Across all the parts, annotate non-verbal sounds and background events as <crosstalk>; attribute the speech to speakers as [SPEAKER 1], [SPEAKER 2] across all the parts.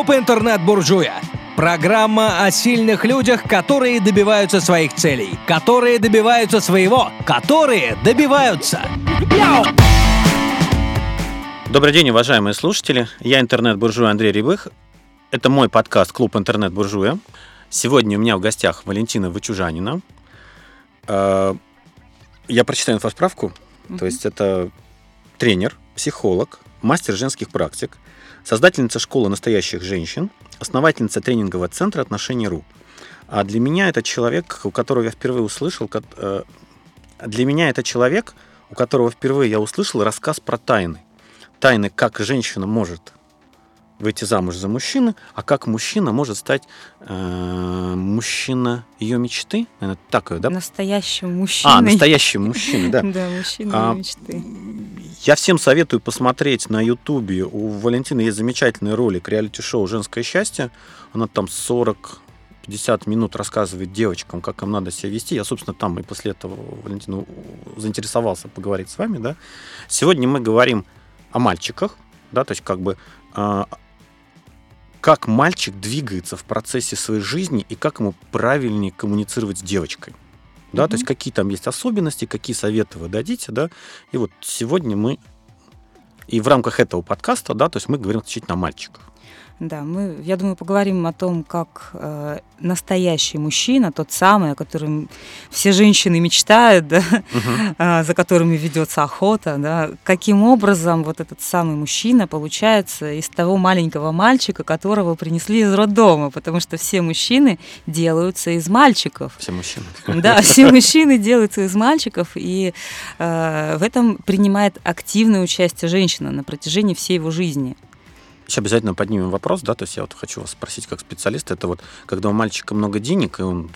[SPEAKER 1] Клуб интернет-буржуя. Программа о сильных людях, которые добиваются своих целей, которые добиваются своего, которые добиваются.
[SPEAKER 2] Добрый день, уважаемые слушатели. Я интернет-буржуй Андрей Рябых. Это мой подкаст «Клуб интернет-буржуя». Сегодня у меня в гостях Валентина Вычужанина. Э, Я прочитаю инфосправку. То есть это тренер, психолог, мастер женских практик, создательница школы настоящих женщин, основательница тренингового центра «Отношения.ру». А для меня это человек, у которого я впервые услышал... э, Для меня это человек, у которого впервые я услышал рассказ про тайны. Тайны, как женщина может выйти замуж за мужчину, а как мужчина может стать э, мужчина ее мечты. Наверное, так ее, да?
[SPEAKER 3] Настоящим <laughs> мужчиной.
[SPEAKER 2] А, настоящим мужчиной, да.
[SPEAKER 3] Да, мужчина
[SPEAKER 2] А,
[SPEAKER 3] мечты.
[SPEAKER 2] Я всем советую посмотреть на Ютубе. У Валентины есть замечательный ролик реалити-шоу «Женское счастье». Она там 40-50 минут рассказывает девочкам, как им надо себя вести. Я, собственно, там и после этого, Валентина, заинтересовался поговорить с вами. Да? Сегодня мы говорим о мальчиках, да, то есть как бы а, как мальчик двигается в процессе своей жизни и как ему правильнее коммуницировать с девочкой. Да, то
[SPEAKER 3] Мгм.
[SPEAKER 2] есть какие там есть особенности, какие советы вы дадите, да. И вот сегодня мы и в рамках этого подкаста, да, то есть мы говорим исключительно о мальчиках.
[SPEAKER 3] Да, мы, я думаю, поговорим о том, как э, настоящий мужчина, тот самый, о котором все женщины мечтают, да, а, <laughs> за которыми ведется охота, да, каким образом вот этот самый мужчина получается из того маленького мальчика, которого принесли из роддома, потому что все мужчины делаются из мальчиков.
[SPEAKER 2] Все мужчины. <laughs>
[SPEAKER 3] Да, все мужчины делаются из мальчиков, и э, в этом принимает активное участие женщина на протяжении всей его жизни.
[SPEAKER 2] Сейчас обязательно поднимем вопрос, да, то есть я вот хочу вас спросить как специалиста, это вот когда у мальчика много денег, и он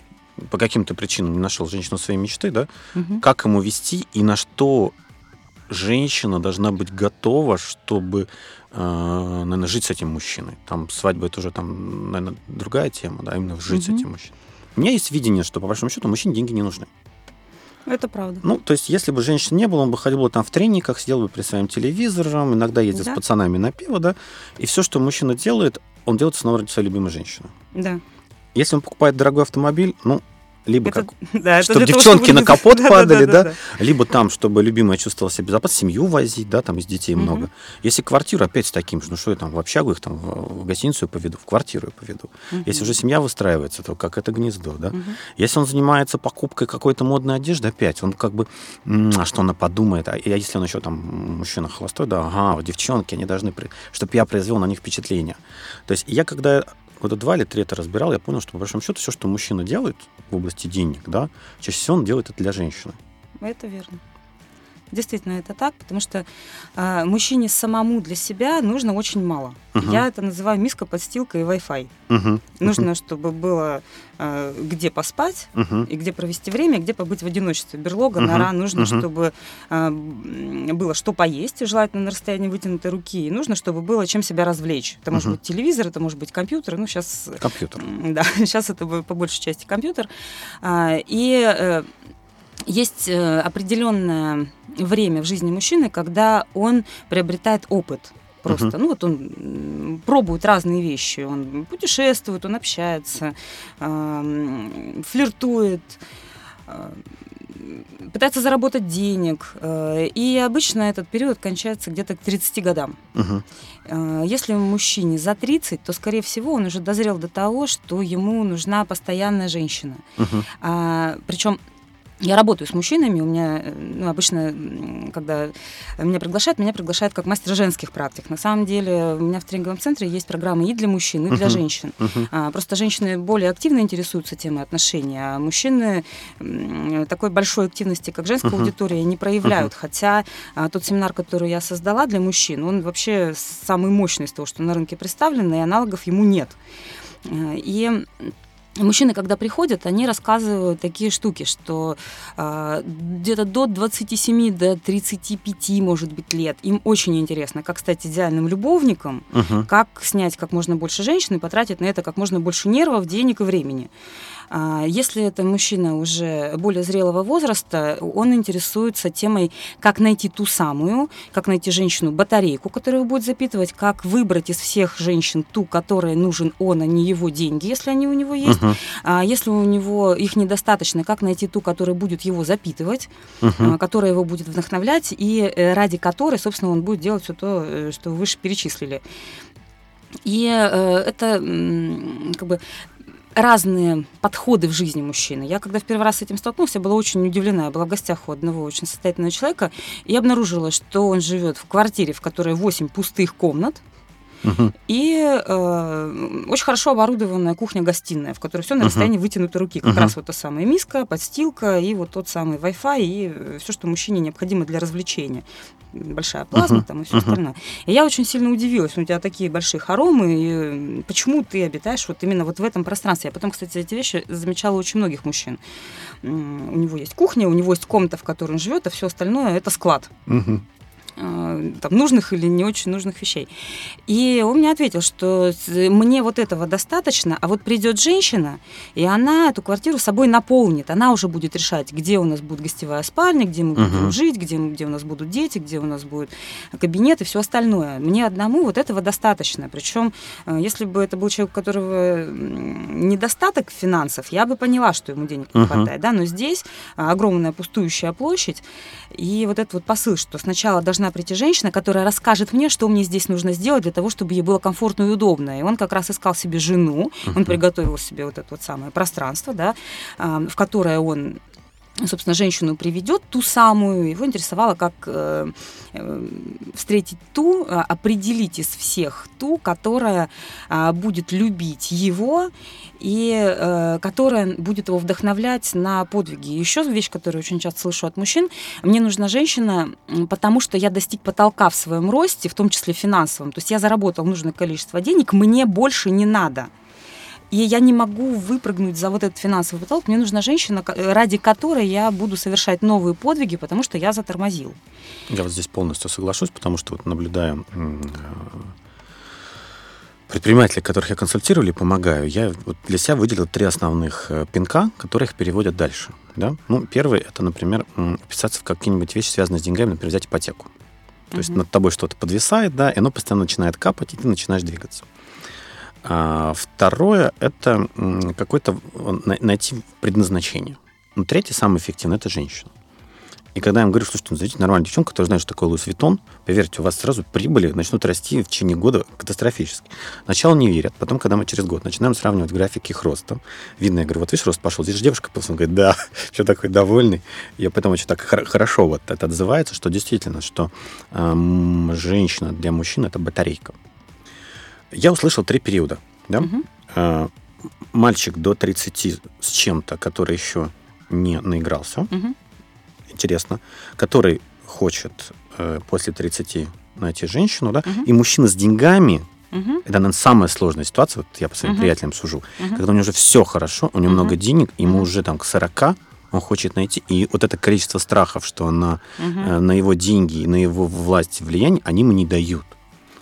[SPEAKER 2] по каким-то причинам не нашел женщину своей мечты, да,
[SPEAKER 3] Мгм.
[SPEAKER 2] как ему вести и на что женщина должна быть готова, чтобы, э, наверное, жить с этим мужчиной. Там свадьба это уже там, наверное, другая тема, да, именно жить
[SPEAKER 3] Мгм.
[SPEAKER 2] с этим мужчиной. У меня есть видение, что по большому счету мужчине деньги не нужны.
[SPEAKER 3] Это правда.
[SPEAKER 2] Ну, то есть, если бы женщин не было, он бы ходил бы там в трениках, сидел бы перед своим телевизором, иногда ездил
[SPEAKER 3] Да.
[SPEAKER 2] с пацанами на пиво, да, и все, что мужчина делает, он делает снова ради своей любимой женщины.
[SPEAKER 3] Да.
[SPEAKER 2] Если он покупает дорогой автомобиль, ну, либо
[SPEAKER 3] Это-
[SPEAKER 2] как <laughs>
[SPEAKER 3] да, это
[SPEAKER 2] чтобы
[SPEAKER 3] для того,
[SPEAKER 2] девчонки
[SPEAKER 3] чтобы
[SPEAKER 2] на капот <laughs>
[SPEAKER 3] Да,
[SPEAKER 2] падали, да?
[SPEAKER 3] да.
[SPEAKER 2] либо <laughs> там, чтобы любимая чувствовала себя безопасно, семью возить, да, там из детей
[SPEAKER 3] Мгм.
[SPEAKER 2] много. Если квартиру, опять с таким же, ну что я там в общагу их там в гостиницу поведу, в квартиру поведу.
[SPEAKER 3] Мгм.
[SPEAKER 2] Если уже семья выстраивается, то как это гнездо, да?
[SPEAKER 3] Мгм.
[SPEAKER 2] Если он занимается покупкой какой-то модной одежды, опять, он как бы, а что она подумает, а и если он еще там мужчина холостой, да, ага, девчонки, они должны, чтобы я произвел на них впечатление. То есть я когда года два или три это разбирал, я понял, что по большому счету все, что мужчина делает в области денег, да, чаще всего он делает это для женщины.
[SPEAKER 3] Это верно. Действительно, это так, потому что а, мужчине самому для себя нужно очень мало.
[SPEAKER 2] Мгм.
[SPEAKER 3] Я это называю миска, подстилка и Wi-Fi.
[SPEAKER 2] Мгм.
[SPEAKER 3] Нужно, чтобы было а, где поспать,
[SPEAKER 2] Мгм.
[SPEAKER 3] и где провести время, и где побыть в одиночестве. Берлога,
[SPEAKER 2] Мгм,
[SPEAKER 3] нора, нужно,
[SPEAKER 2] мгм.
[SPEAKER 3] чтобы м, было что поесть, желательно на расстоянии вытянутой руки, и нужно, чтобы было чем себя развлечь. Это может
[SPEAKER 2] Мгм.
[SPEAKER 3] быть телевизор, это может быть компьютер, ну сейчас
[SPEAKER 2] Компьютер. <laughs>
[SPEAKER 3] Да, сейчас это по большей части компьютер. И э, есть э, определенное время в жизни мужчины, когда он приобретает опыт. Просто, ну вот он пробует разные вещи, он путешествует, он общается, ам, флиртует, а, пытается заработать денег. э, И обычно этот период кончается где-то к 30 годам. Э, Если мужчине за 30, то, скорее всего, он уже дозрел до того, что ему нужна постоянная женщина.
[SPEAKER 2] Мгм.
[SPEAKER 3] А, причем я работаю с мужчинами, у меня э, ну, обычно, когда меня приглашают, меня приглашают как мастер женских практик. На самом деле у меня в тренинговом центре есть программы и для мужчин, и для
[SPEAKER 2] Мгм.
[SPEAKER 3] женщин.
[SPEAKER 2] Мгм.
[SPEAKER 3] А, Просто женщины более активно интересуются темой отношений, а мужчины такой большой активности, как женская
[SPEAKER 2] Мгм.
[SPEAKER 3] аудитория, не проявляют. Хотя а, тот семинар, который я создала для мужчин, он вообще самый мощный из того, что на рынке представлено, и аналогов ему нет. А, И Мужчины, когда приходят, они рассказывают такие штуки, что э, где-то до 27, до 35, может быть, лет им очень интересно, как стать идеальным любовником,
[SPEAKER 2] Мгм.
[SPEAKER 3] как снять как можно больше женщин и потратить на это как можно больше нервов, денег и времени. А если это мужчина уже более зрелого возраста, он интересуется темой, как найти ту самую, как найти женщину-батарейку, которая его будет запитывать, как выбрать из всех женщин ту, которой нужен он, а не его деньги, если они у него есть.
[SPEAKER 2] Мгм.
[SPEAKER 3] А если у него их недостаточно, как найти ту, которая будет его запитывать, а, которая его будет вдохновлять, и э, ради которой, собственно, он будет делать все то, э, что вы выше перечислили. И э, это как бы разные подходы в жизни мужчины. Я когда в первый раз с этим столкнулась, я была очень удивлена. Я была в гостях у одного очень состоятельного человека и обнаружила, что он живет в квартире, в которой 8 пустых комнат,
[SPEAKER 2] Мгм.
[SPEAKER 3] и э, очень хорошо оборудованная кухня-гостиная, в которой все на расстоянии вытянутой руки. Как
[SPEAKER 2] Мгм.
[SPEAKER 3] раз вот та самая миска, подстилка и вот тот самый Wi-Fi и все, что мужчине необходимо для развлечения. Большая плазма
[SPEAKER 2] Мгм.
[SPEAKER 3] там и все
[SPEAKER 2] Мгм.
[SPEAKER 3] остальное. И я очень сильно удивилась. У тебя такие большие хоромы, и почему ты обитаешь вот именно вот в этом пространстве? Я потом, кстати, эти вещи замечала очень многих мужчин. У него есть кухня, у него есть комната, в которой он живет, а все остальное это склад
[SPEAKER 2] Мгм.
[SPEAKER 3] Э, там, нужных или не очень нужных вещей. И он мне ответил, что мне вот этого достаточно, а вот придет женщина, и она эту квартиру собой наполнит. Она уже будет решать, где у нас будет гостевая спальня, где мы будем
[SPEAKER 2] Мгм.
[SPEAKER 3] жить, где, где у нас будут дети, где у нас будет кабинет и все остальное. Мне одному вот этого достаточно. Причем, э, если бы это был человек, у которого недостаток финансов, я бы поняла, что ему денег не
[SPEAKER 2] Мгм.
[SPEAKER 3] хватает. Да? Но здесь а, огромная пустующая площадь, и вот этот вот посыл, что сначала должна прийти женщина, которая расскажет мне, что мне здесь нужно сделать для того, чтобы ей было комфортно и удобно. И он как раз искал себе жену, он приготовил себе вот это вот самое пространство, да, а, в которое он собственно, женщину приведет, ту самую. Его интересовало, как э, э, встретить ту, а, определить из всех ту, которая а, будет любить его и э, которая будет его вдохновлять на подвиги. Еще вещь, которую очень часто слышу от мужчин, мне нужна женщина, потому что я достиг потолка в своем росте, в том числе финансовом. То есть я заработал нужное количество денег, мне больше не надо. И я не могу выпрыгнуть за вот этот финансовый потолок. Мне нужна женщина, ради которой я буду совершать новые подвиги, потому что я затормозил.
[SPEAKER 2] Я вот здесь полностью соглашусь, потому что вот наблюдая м, э, предпринимателей, которых я консультирую или помогаю, я вот для себя выделил три основных э, пинка, которые их переводят дальше. Да? Ну, первый это, например, вписаться в какие-нибудь вещи, связанные с деньгами, например, взять ипотеку. То есть
[SPEAKER 3] Мгм.
[SPEAKER 2] над тобой что-то подвисает, да, и оно постоянно начинает капать, и ты начинаешь двигаться. А, второе это какое-то на- найти предназначение. Ну, третье, самое эффективное, это женщина. И когда я им говорю, слушайте, зайдите нормальная девчонка, которая знает, что такое Луис Виттон, поверьте, у вас сразу прибыли начнут расти в течение года катастрофически. Сначала не верят, потом, когда мы через год начинаем сравнивать графики их роста, видно, я говорю, вот видишь, рост пошел, здесь же девушка, он говорит, да, <laughs> все такой довольный. Я потом очень так хор- хорошо вот это отзывается, что действительно, что эм, женщина для мужчин это батарейка. Я услышал три периода, да? Э, мальчик до 30 с чем-то, который еще не наигрался,
[SPEAKER 3] Мгм.
[SPEAKER 2] интересно, который хочет э, после 30 найти женщину, да,
[SPEAKER 3] Мгм.
[SPEAKER 2] и мужчина с деньгами,
[SPEAKER 3] Мгм.
[SPEAKER 2] это, наверное, самая сложная ситуация, вот я по своим
[SPEAKER 3] Мгм.
[SPEAKER 2] приятелям сужу,
[SPEAKER 3] Мгм.
[SPEAKER 2] когда у него уже все хорошо, у него
[SPEAKER 3] Мгм.
[SPEAKER 2] много денег, ему
[SPEAKER 3] Мгм.
[SPEAKER 2] уже там к 40, он хочет найти, и вот это количество страхов, что на,
[SPEAKER 3] Мгм.
[SPEAKER 2] э, на его деньги и на его власть влияние, они ему не дают.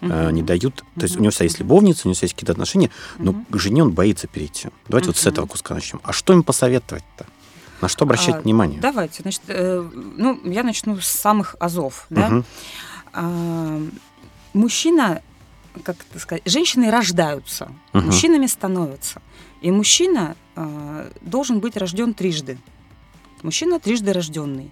[SPEAKER 2] Э, не дают. То есть у него вся есть любовница, у него вся есть какие-то отношения, но к жене он боится перейти. Давайте вот с этого куска начнем. А что им посоветовать-то? На что обращать
[SPEAKER 3] А,
[SPEAKER 2] внимание?
[SPEAKER 3] Давайте, значит, э, ну, я начну с самых азов, да.
[SPEAKER 2] Мгм.
[SPEAKER 3] А, мужчина, как это сказать, женщины рождаются,
[SPEAKER 2] Мгм.
[SPEAKER 3] мужчинами становятся. И мужчина а, должен быть рожден трижды. Мужчина трижды рожденный.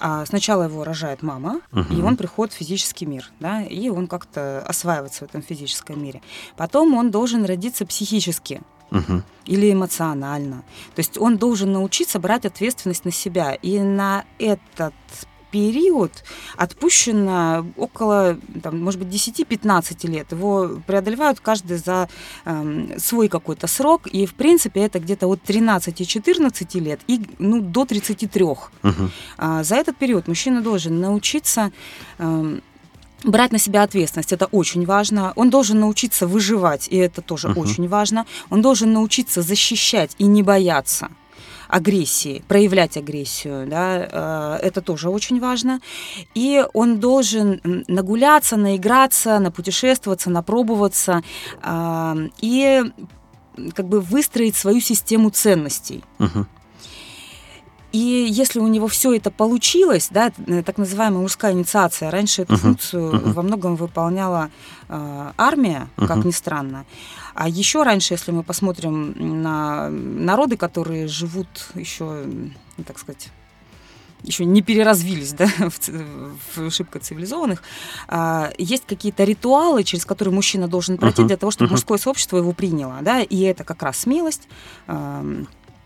[SPEAKER 3] А сначала его рожает мама, и
[SPEAKER 2] Мгм.
[SPEAKER 3] он приходит в физический мир, да, и он как-то осваивается в этом физическом мире. Потом он должен родиться психически,
[SPEAKER 2] Мгм.
[SPEAKER 3] или эмоционально. То есть он должен научиться брать ответственность на себя. И на этот период отпущено около, там, может быть, 10-15 лет. Его преодолевают каждый за эм, свой какой-то срок. И, в принципе, это где-то от 13-14 лет и ну, до 33.
[SPEAKER 2] Мгм.
[SPEAKER 3] А, За этот период мужчина должен научиться эм, брать на себя ответственность. Это очень важно. Он должен научиться выживать, и это тоже
[SPEAKER 2] Мгм.
[SPEAKER 3] очень важно. Он должен научиться защищать и не бояться агрессии, проявлять агрессию, да, э, это тоже очень важно. И он должен нагуляться, наиграться, напутешествоваться, напробоваться. а, И как бы выстроить свою систему ценностей. И если у него все это получилось, да, э, так называемая мужская инициация, раньше эту
[SPEAKER 2] Мгм,
[SPEAKER 3] функцию
[SPEAKER 2] мгм.
[SPEAKER 3] во многом выполняла э, армия, как
[SPEAKER 2] Мгм.
[SPEAKER 3] ни странно. А еще раньше, если мы посмотрим на народы, которые живут еще, ну, так сказать, еще не переразвились, да, <laughs> в, в шибко цивилизованных, а, есть какие-то ритуалы, через которые мужчина должен пройти
[SPEAKER 2] Мгм,
[SPEAKER 3] для того, чтобы
[SPEAKER 2] мгм.
[SPEAKER 3] мужское сообщество его приняло, да, и это как раз смелость,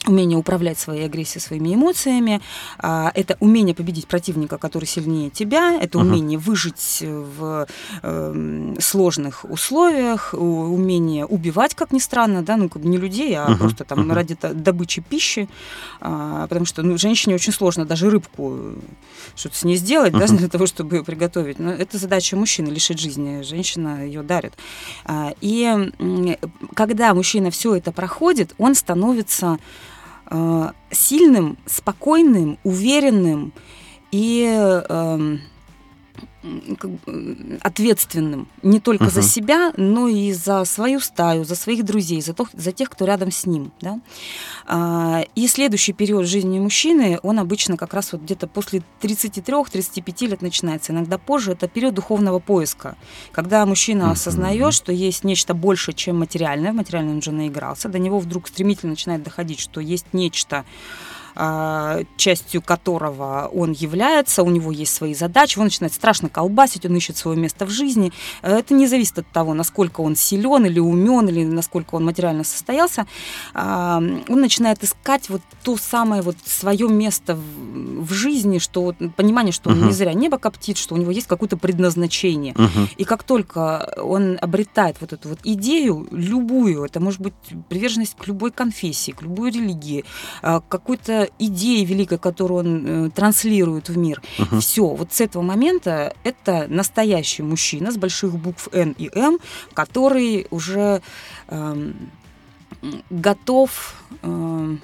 [SPEAKER 3] умение управлять своей агрессией, своими эмоциями, а, это умение победить противника, который сильнее тебя, это
[SPEAKER 2] Мгм.
[SPEAKER 3] умение выжить в эм, сложных условиях, умение убивать, как ни странно, да, ну как бы не людей, а
[SPEAKER 2] Мгм,
[SPEAKER 3] просто там
[SPEAKER 2] мгм.
[SPEAKER 3] ради добычи пищи, а, потому что ну, женщине очень сложно даже рыбку э, что-то с ней сделать, да,
[SPEAKER 2] Мгм.
[SPEAKER 3] для того, чтобы ее приготовить. Но это задача мужчины лишить жизни, женщина ее дарит. А, И когда мужчина все это проходит, он становится э, сильным, спокойным, уверенным и ответственным не только за
[SPEAKER 2] Мгм.
[SPEAKER 3] себя, но и за свою стаю, за своих друзей, за, то- за тех, кто рядом с ним. Да? А, И следующий период жизни мужчины, он обычно как раз вот где-то после 33-35 лет начинается, иногда позже, это период духовного поиска, когда мужчина
[SPEAKER 2] Мгм.
[SPEAKER 3] осознает, что есть нечто больше, чем материальное, в материальное он уже наигрался, до него вдруг стремительно начинает доходить, что есть нечто, частью которого он является, у него есть свои задачи, он начинает страшно колбасить, он ищет свое место в жизни. Э, Это не зависит от того, насколько он силен или умен, или насколько он материально состоялся. А, Он начинает искать вот то самое вот свое место в, жизни, что понимание, что он
[SPEAKER 2] Мгм.
[SPEAKER 3] не зря небо коптит, что у него есть какое-то предназначение.
[SPEAKER 2] Мгм.
[SPEAKER 3] И как только он обретает вот эту вот идею, любую, это может быть приверженность к любой конфессии, к любой религии, а, к какой-то идее великой, которую он э, транслирует в мир,
[SPEAKER 2] Мгм.
[SPEAKER 3] все, вот с этого момента это настоящий мужчина с больших букв Н и М, который уже м, готов эм,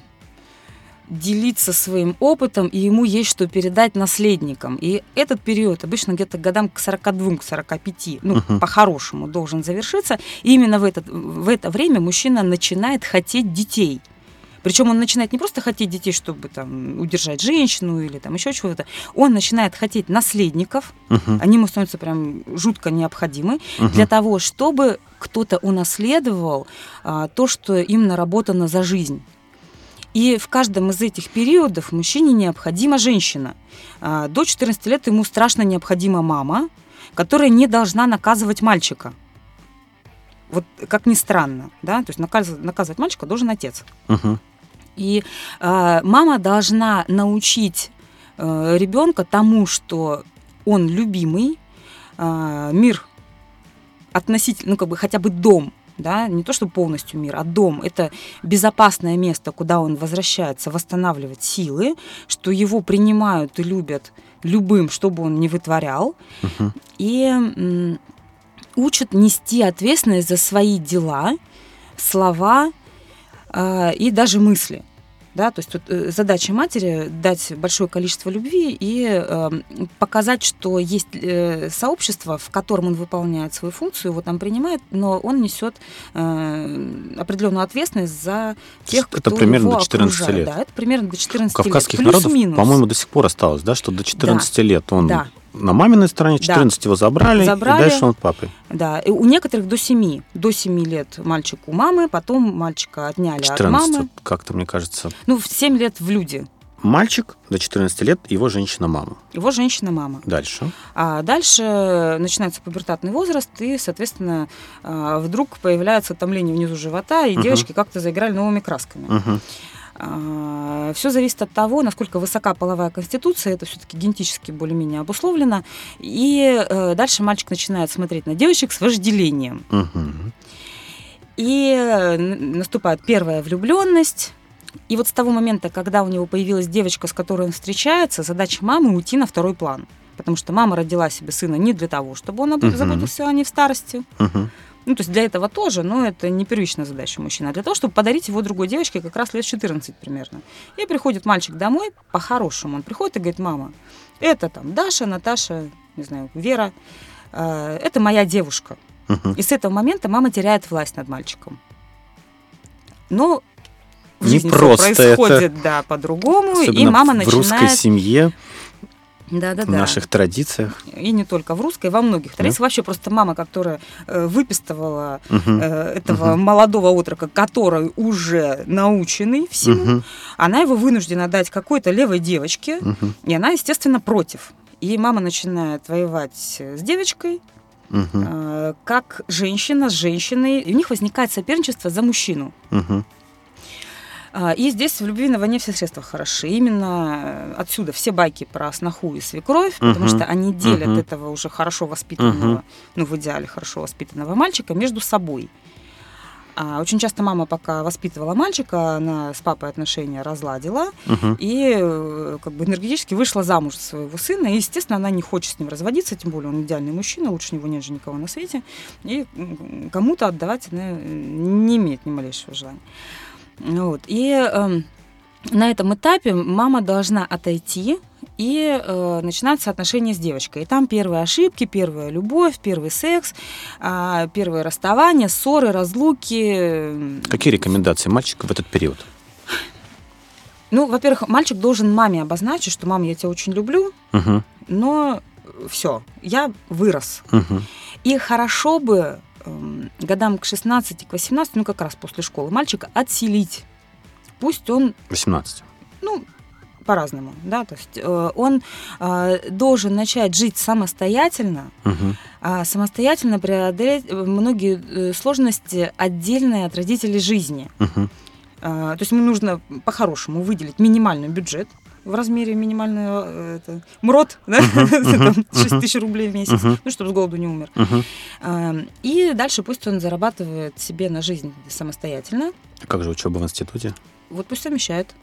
[SPEAKER 3] делиться своим опытом, и ему есть что передать наследникам. И этот период обычно где-то годам к 42, к 45, ну,
[SPEAKER 2] Мгм.
[SPEAKER 3] по-хорошему должен завершиться. И именно в, этот, в это время мужчина начинает хотеть детей. Причем он начинает не просто хотеть детей, чтобы там удержать женщину или там еще чего-то. Он начинает хотеть наследников.
[SPEAKER 2] Мгм.
[SPEAKER 3] Они ему становятся прям жутко необходимы
[SPEAKER 2] Мгм.
[SPEAKER 3] для того, чтобы кто-то унаследовал а, то, что им наработано за жизнь. И в каждом из этих периодов мужчине необходима женщина. А, До 14 лет ему страшно необходима мама, которая не должна наказывать мальчика. Вот как ни странно, да, то есть наказ- наказывать мальчика должен отец.
[SPEAKER 2] Мгм.
[SPEAKER 3] И э, мама должна научить э, ребенка тому, что он любимый, э, мир относительно, ну как бы хотя бы дом, да, не то что полностью мир, а дом. Это безопасное место, куда он возвращается восстанавливать силы, что его принимают и любят любым, что бы он ни вытворял,
[SPEAKER 2] Мгм.
[SPEAKER 3] и учат нести ответственность за свои дела, слова а, и даже мысли. Да, то есть тут э, задача матери дать большое количество любви и э, показать, что есть э, сообщество, в котором он выполняет свою функцию, его там принимает, но он несет э, определенную ответственность за тех,
[SPEAKER 2] Это
[SPEAKER 3] кто
[SPEAKER 2] примерно
[SPEAKER 3] его
[SPEAKER 2] до 14
[SPEAKER 3] окружает.
[SPEAKER 2] лет.
[SPEAKER 3] Да, это примерно до 14
[SPEAKER 2] У кавказских
[SPEAKER 3] лет.
[SPEAKER 2] народов, по-моему, до сих пор осталось, да, что до 14 лет он
[SPEAKER 3] Да.
[SPEAKER 2] На маминой стороне,
[SPEAKER 3] Да.
[SPEAKER 2] 14 его забрали,
[SPEAKER 3] Забрали.
[SPEAKER 2] и дальше он папой.
[SPEAKER 3] Да, и у некоторых до 7. До 7 лет мальчик у мамы, потом мальчика отняли
[SPEAKER 2] 14
[SPEAKER 3] от мамы.
[SPEAKER 2] как-то, мне кажется.
[SPEAKER 3] Ну, в 7 лет в люди.
[SPEAKER 2] Мальчик до 14 лет, его женщина-мама.
[SPEAKER 3] Его женщина-мама.
[SPEAKER 2] Дальше.
[SPEAKER 3] А дальше начинается пубертатный возраст, и, соответственно, а, вдруг появляется томление внизу живота, и
[SPEAKER 2] Мгм.
[SPEAKER 3] девочки как-то заиграли новыми красками.
[SPEAKER 2] Мгм.
[SPEAKER 3] Все зависит от того, насколько высока половая конституция, это все-таки генетически более-менее обусловлено. И э, дальше мальчик начинает смотреть на девочек с вожделением. И э, наступает первая влюбленность. И вот с того момента, когда у него появилась девочка, с которой он встречается, задача мамы уйти на второй план. Потому что мама родила себе сына не для того, чтобы он
[SPEAKER 2] Мгм.
[SPEAKER 3] заботился о ней в старости.
[SPEAKER 2] Мгм.
[SPEAKER 3] Ну, то есть для этого тоже, но это не первичная задача мужчины, а для того, чтобы подарить его другой девочке как раз лет 14 примерно. И приходит мальчик домой, по-хорошему, он приходит и говорит, мама, это там Даша, Наташа, не знаю, Вера, э, это моя девушка. И с этого момента мама теряет власть над мальчиком. Но в
[SPEAKER 2] Не
[SPEAKER 3] жизни
[SPEAKER 2] просто это.
[SPEAKER 3] происходит, да, по-другому, и мама
[SPEAKER 2] в
[SPEAKER 3] начинает...
[SPEAKER 2] русской семье,
[SPEAKER 3] да, да,
[SPEAKER 2] в
[SPEAKER 3] да.
[SPEAKER 2] наших традициях.
[SPEAKER 3] И не только в русской, во многих традициях. Вообще просто мама, которая э, выписывала
[SPEAKER 2] Мгм.
[SPEAKER 3] э, этого
[SPEAKER 2] Мгм.
[SPEAKER 3] молодого отрока, который уже наученный всему,
[SPEAKER 2] Мгм.
[SPEAKER 3] она его вынуждена дать какой-то левой девочке,
[SPEAKER 2] Мгм.
[SPEAKER 3] и она, естественно, против. И мама начинает воевать с девочкой, э, как женщина с женщиной, и у них возникает соперничество за мужчину.
[SPEAKER 2] Мгм.
[SPEAKER 3] А, И здесь в любви на войне все средства хороши. Именно э, отсюда все байки про сноху и свекровь, потому
[SPEAKER 2] Мгм.
[SPEAKER 3] что они делят
[SPEAKER 2] Мгм.
[SPEAKER 3] этого уже хорошо воспитанного,
[SPEAKER 2] Мгм.
[SPEAKER 3] ну, в идеале хорошо воспитанного мальчика между собой. А очень часто мама, пока воспитывала мальчика, она с папой отношения разладила
[SPEAKER 2] Мгм.
[SPEAKER 3] и э, как бы энергетически вышла замуж за своего сына. И, естественно, она не хочет с ним разводиться, тем более он идеальный мужчина, лучше него нет же никого на свете. И кому-то отдавать она э, не имеет ни малейшего желания. Вот. И эм, на этом этапе мама должна отойти и э, начинаются отношения с девочкой. И там первые ошибки, первая любовь, первый секс, а, первые расставания, ссоры, разлуки. м,
[SPEAKER 2] Какие рекомендации мальчика в этот период?
[SPEAKER 3] Ну, во-первых, мальчик должен маме обозначить, что мама, я тебя очень люблю,
[SPEAKER 2] Мгм.
[SPEAKER 3] но все, я вырос.
[SPEAKER 2] Мгм.
[SPEAKER 3] И хорошо бы эм, годам к 16, к 18, ну как раз после школы, мальчика отселить. Пусть он
[SPEAKER 2] 18.
[SPEAKER 3] ну, по-разному, да, то есть э, он э, должен начать жить самостоятельно,
[SPEAKER 2] Мгм.
[SPEAKER 3] а самостоятельно преодолеть э, многие э, сложности отдельные от родителей жизни.
[SPEAKER 2] Мгм.
[SPEAKER 3] А, То есть ему нужно по-хорошему выделить минимальный бюджет в размере минимального э, это, МРОД, да? <laughs> Там 6
[SPEAKER 2] мгм.
[SPEAKER 3] тысяч рублей в месяц, ну, чтобы с голоду не умер. А, И дальше пусть он зарабатывает себе на жизнь самостоятельно.
[SPEAKER 2] Как же учеба в институте?
[SPEAKER 3] Вот пусть совмещает.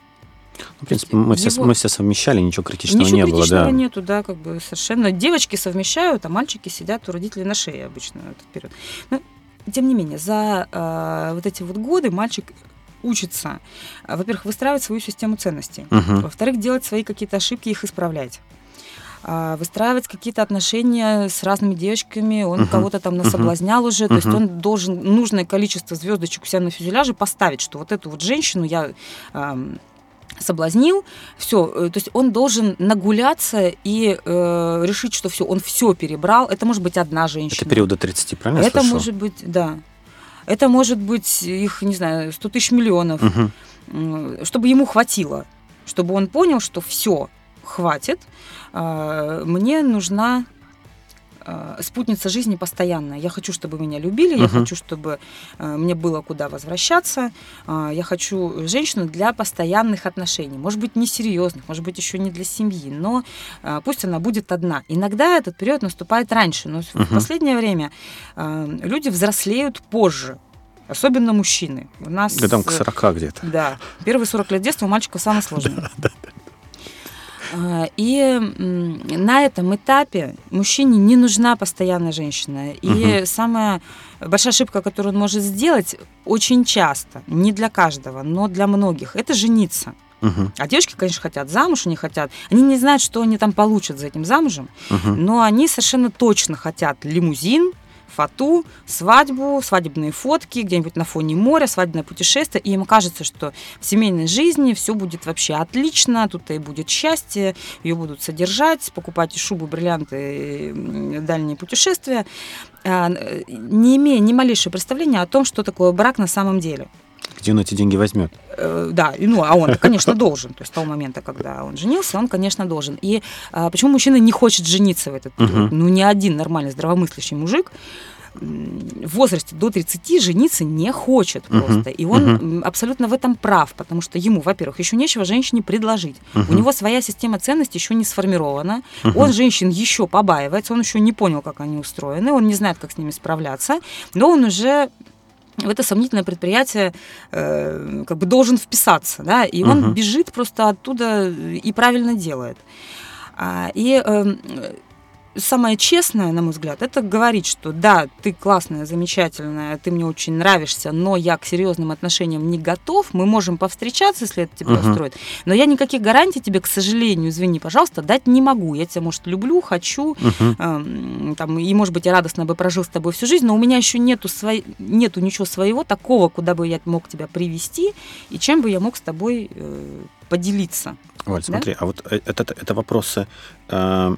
[SPEAKER 2] Ну, в принципе, мы все, мы все совмещали, ничего критичного
[SPEAKER 3] Ничего
[SPEAKER 2] не было,
[SPEAKER 3] критичного
[SPEAKER 2] да.
[SPEAKER 3] нету, да, как бы совершенно. Девочки совмещают, а мальчики сидят у родителей на шее обычно в этот период. Но, тем не менее, за э, вот эти вот годы мальчик учится, э, во-первых, выстраивать свою систему ценностей,
[SPEAKER 2] Мгм.
[SPEAKER 3] во-вторых, делать свои какие-то ошибки, их исправлять. А, выстраивать какие-то отношения с разными девочками, он
[SPEAKER 2] Мгм.
[SPEAKER 3] кого-то там насоблазнял уже, то есть
[SPEAKER 2] Мгм.
[SPEAKER 3] он должен нужное количество звездочек у себя на фюзеляже поставить, что вот эту вот женщину я ам, соблазнил, все, то есть он должен нагуляться и э, решить, что все, он все перебрал. Это может быть одна женщина.
[SPEAKER 2] Это период до 30, правильно
[SPEAKER 3] Это может быть, да. Это может быть их, не знаю, 100 тысяч миллионов. М, чтобы ему хватило, чтобы он понял, что все, хватит, а, мне нужна а, спутница жизни постоянная. Я хочу, чтобы меня любили, я
[SPEAKER 2] Мгм.
[SPEAKER 3] хочу, чтобы а, мне было куда возвращаться. а, Я хочу женщину для постоянных отношений. Может быть, не серьезных, может быть, еще не для семьи, но а, пусть она будет одна. Иногда этот период наступает раньше, но в
[SPEAKER 2] Мгм.
[SPEAKER 3] последнее время а, люди взрослеют позже. Особенно мужчины. У нас
[SPEAKER 2] Годам к
[SPEAKER 3] э,
[SPEAKER 2] 40 где-то.
[SPEAKER 3] да, первые 40 лет детства у мальчиков самое <laughs> сложное. И м, на этом этапе мужчине не нужна постоянная женщина. И
[SPEAKER 2] Мгм.
[SPEAKER 3] самая большая ошибка, которую он может сделать очень часто, не для каждого, но для многих, это жениться.
[SPEAKER 2] Мгм.
[SPEAKER 3] А девочки, конечно, хотят замуж, они хотят. Они не знают, что они там получат за этим замужем,
[SPEAKER 2] Мгм.
[SPEAKER 3] но они совершенно точно хотят лимузин, фату, свадьбу, свадебные фотки где-нибудь на фоне моря, свадебное путешествие. И им кажется, что в семейной жизни все будет вообще отлично, тут и будет счастье, ее будут содержать, покупать и шубу, бриллианты, дальние путешествия, а, э, не имея ни малейшего представления о том, что такое брак на самом деле.
[SPEAKER 2] Где он эти деньги возьмет?
[SPEAKER 3] Э, Да, ну, а он, конечно, должен. То есть с того момента, когда он женился, он, конечно, должен. И а, почему мужчина не хочет жениться в этот период?
[SPEAKER 2] Мгм.
[SPEAKER 3] Ну, ни один нормальный здравомыслящий мужик в возрасте до 30 жениться не хочет просто. И он м, абсолютно в этом прав, потому что ему, во-первых, еще нечего женщине предложить. У
[SPEAKER 2] Мгм.
[SPEAKER 3] него своя система ценностей еще не сформирована.
[SPEAKER 2] Мгм.
[SPEAKER 3] Он женщин еще побаивается, он еще не понял, как они устроены, он не знает, как с ними справляться, но он уже в это сомнительное предприятие э, как бы должен вписаться, да, и он
[SPEAKER 2] Мгм.
[SPEAKER 3] бежит просто оттуда и правильно делает. А, и эм, самое честное, на мой взгляд, это говорить, что да, ты классная, замечательная, ты мне очень нравишься, но я к серьезным отношениям не готов. Мы можем повстречаться, если это тебя
[SPEAKER 2] Мгм.
[SPEAKER 3] устроит. Но я никаких гарантий тебе, к сожалению, извини, пожалуйста, дать не могу. Я тебя, может, люблю, хочу,
[SPEAKER 2] Мгм.
[SPEAKER 3] эм, там, и, может быть, я радостно бы прожил с тобой всю жизнь, но у меня еще нету, свой, нету ничего своего такого, куда бы я мог тебя привести, и чем бы я мог с тобой э, поделиться.
[SPEAKER 2] Валь, смотри, а вот э, это, это вопросы э,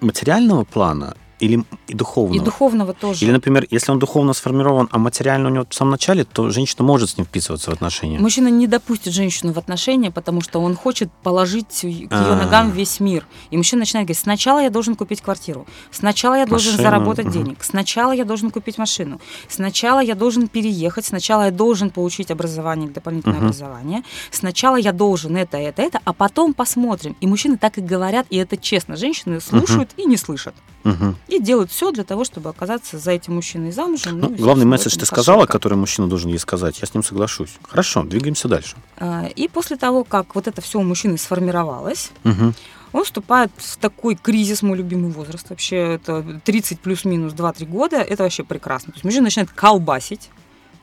[SPEAKER 2] материального плана или и духовного?
[SPEAKER 3] И духовного тоже.
[SPEAKER 2] Или, например, если он духовно сформирован, а материально у него в самом начале, то женщина может с ним вписываться в отношения.
[SPEAKER 3] Мужчина не допустит женщину в отношения, потому что он хочет положить к ее
[SPEAKER 2] А.
[SPEAKER 3] ногам весь мир. И мужчина начинает говорить, сначала я должен купить квартиру, сначала я должен
[SPEAKER 2] Машину,
[SPEAKER 3] заработать денег, сначала я должен купить машину, сначала я должен переехать, сначала я должен получить образование, дополнительное образование, сначала я должен это, это, это, а потом посмотрим. И мужчины так и говорят, и это честно. Женщины слушают и не слышат.
[SPEAKER 2] Мгм.
[SPEAKER 3] И делают все для того, чтобы оказаться за этим мужчиной замужем.
[SPEAKER 2] Ну,
[SPEAKER 3] и,
[SPEAKER 2] главный месседж ты сказала,
[SPEAKER 3] ошибка.
[SPEAKER 2] который мужчина должен ей сказать. Я с ним соглашусь. Хорошо, двигаемся дальше.
[SPEAKER 3] А, И после того, как вот это все у мужчины сформировалось,
[SPEAKER 2] Мгм.
[SPEAKER 3] он вступает в такой кризис, мой любимый возраст. Вообще это 30 плюс-минус 2-3 года. Это вообще прекрасно. То есть мужчина начинает колбасить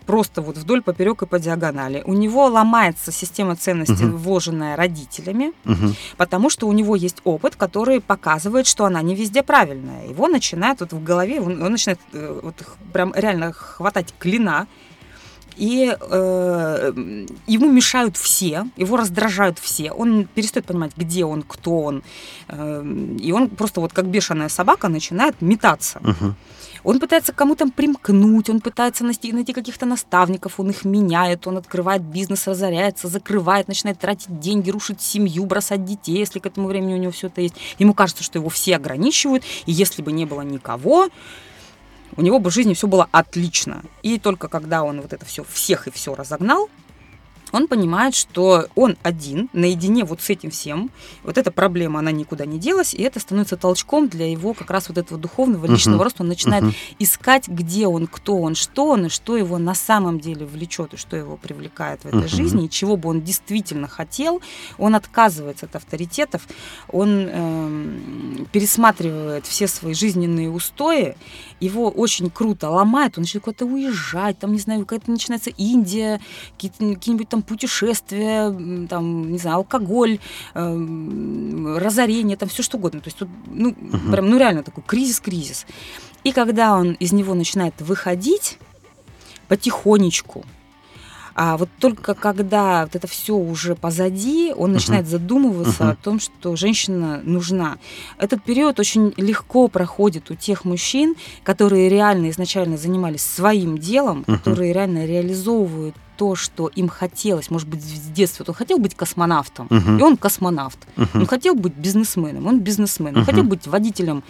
[SPEAKER 3] просто вот вдоль, поперек и по диагонали. У него ломается система ценностей,
[SPEAKER 2] Мгм.
[SPEAKER 3] вложенная родителями,
[SPEAKER 2] Мгм.
[SPEAKER 3] потому что у него есть опыт, который показывает, что она не везде правильная. Его начинает вот в голове, он, он начинает э, вот прям реально хватать клина, и э, ему мешают все, его раздражают все. Он перестает понимать, где он, кто он. Э, и он просто вот как бешеная собака начинает метаться.
[SPEAKER 2] Мгм.
[SPEAKER 3] Он пытается к кому-то примкнуть, он пытается найти, каких-то наставников, он их меняет, он открывает бизнес, разоряется, закрывает, начинает тратить деньги, рушить семью, бросать детей, если к этому времени у него все это есть. Ему кажется, что его все ограничивают, и если бы не было никого, у него бы в жизни все было отлично. И только когда он вот это все всех и все разогнал, он понимает, что он один, наедине вот с этим всем, вот эта проблема, она никуда не делась, и это становится толчком для его как раз вот этого духовного личного
[SPEAKER 2] Мгм.
[SPEAKER 3] роста. Он начинает
[SPEAKER 2] Мгм.
[SPEAKER 3] искать, где он, кто он, что он, и что его на самом деле влечет, и что его привлекает в этой
[SPEAKER 2] Мгм.
[SPEAKER 3] жизни, и чего бы он действительно хотел. Он отказывается от авторитетов, он эм, пересматривает все свои жизненные устои, его очень круто ломает, он начинает куда-то уезжать, там, не знаю, какая-то начинается Индия, какие-то, какие-нибудь там путешествия, там, не знаю, алкоголь, эм, разорение, там все что угодно. То есть тут, ну,
[SPEAKER 2] Мгм.
[SPEAKER 3] прям, ну, реально такой кризис-кризис. И когда он из него начинает выходить потихонечку, а вот только когда вот это все уже позади, он
[SPEAKER 2] Мгм.
[SPEAKER 3] начинает задумываться
[SPEAKER 2] Мгм.
[SPEAKER 3] о том, что женщина нужна. Этот период очень легко проходит у тех мужчин, которые реально изначально занимались своим делом,
[SPEAKER 2] Мгм.
[SPEAKER 3] которые реально реализовывают то, что им хотелось, может быть, с детства. Вот Он хотел быть космонавтом,
[SPEAKER 2] Мгм.
[SPEAKER 3] и он космонавт.
[SPEAKER 2] Мгм.
[SPEAKER 3] Он хотел быть бизнесменом, он бизнесмен. Он
[SPEAKER 2] Мгм.
[SPEAKER 3] хотел быть водителем,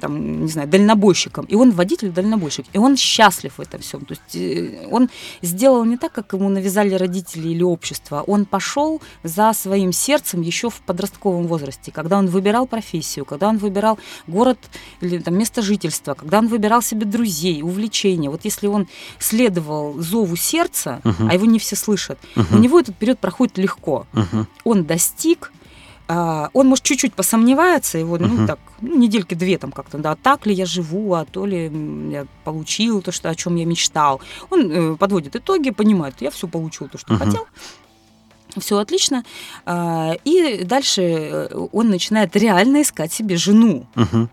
[SPEAKER 3] там, не знаю, дальнобойщиком, и он водитель-дальнобойщик. И он счастлив в этом всем. То есть э, он сделал не так, как ему навязали родители или общество. Он пошел за своим сердцем еще в подростковом возрасте, когда он выбирал профессию, когда он выбирал город или там, место жительства, когда он выбирал себе друзей, увлечения. Вот если он следовал зову сердца, А его не все слышат, у него этот период проходит легко он достиг, а, он, может, чуть-чуть посомневается, его, ну,
[SPEAKER 2] Мгм.
[SPEAKER 3] так, ну, недельки две там как-то, да, так ли я живу, а то ли я получил то, что, о чем я мечтал. Он э, подводит итоги, понимает, я все получил, то, что хотел. Все отлично. А, И дальше э, он начинает реально искать себе жену.
[SPEAKER 2] Мгм.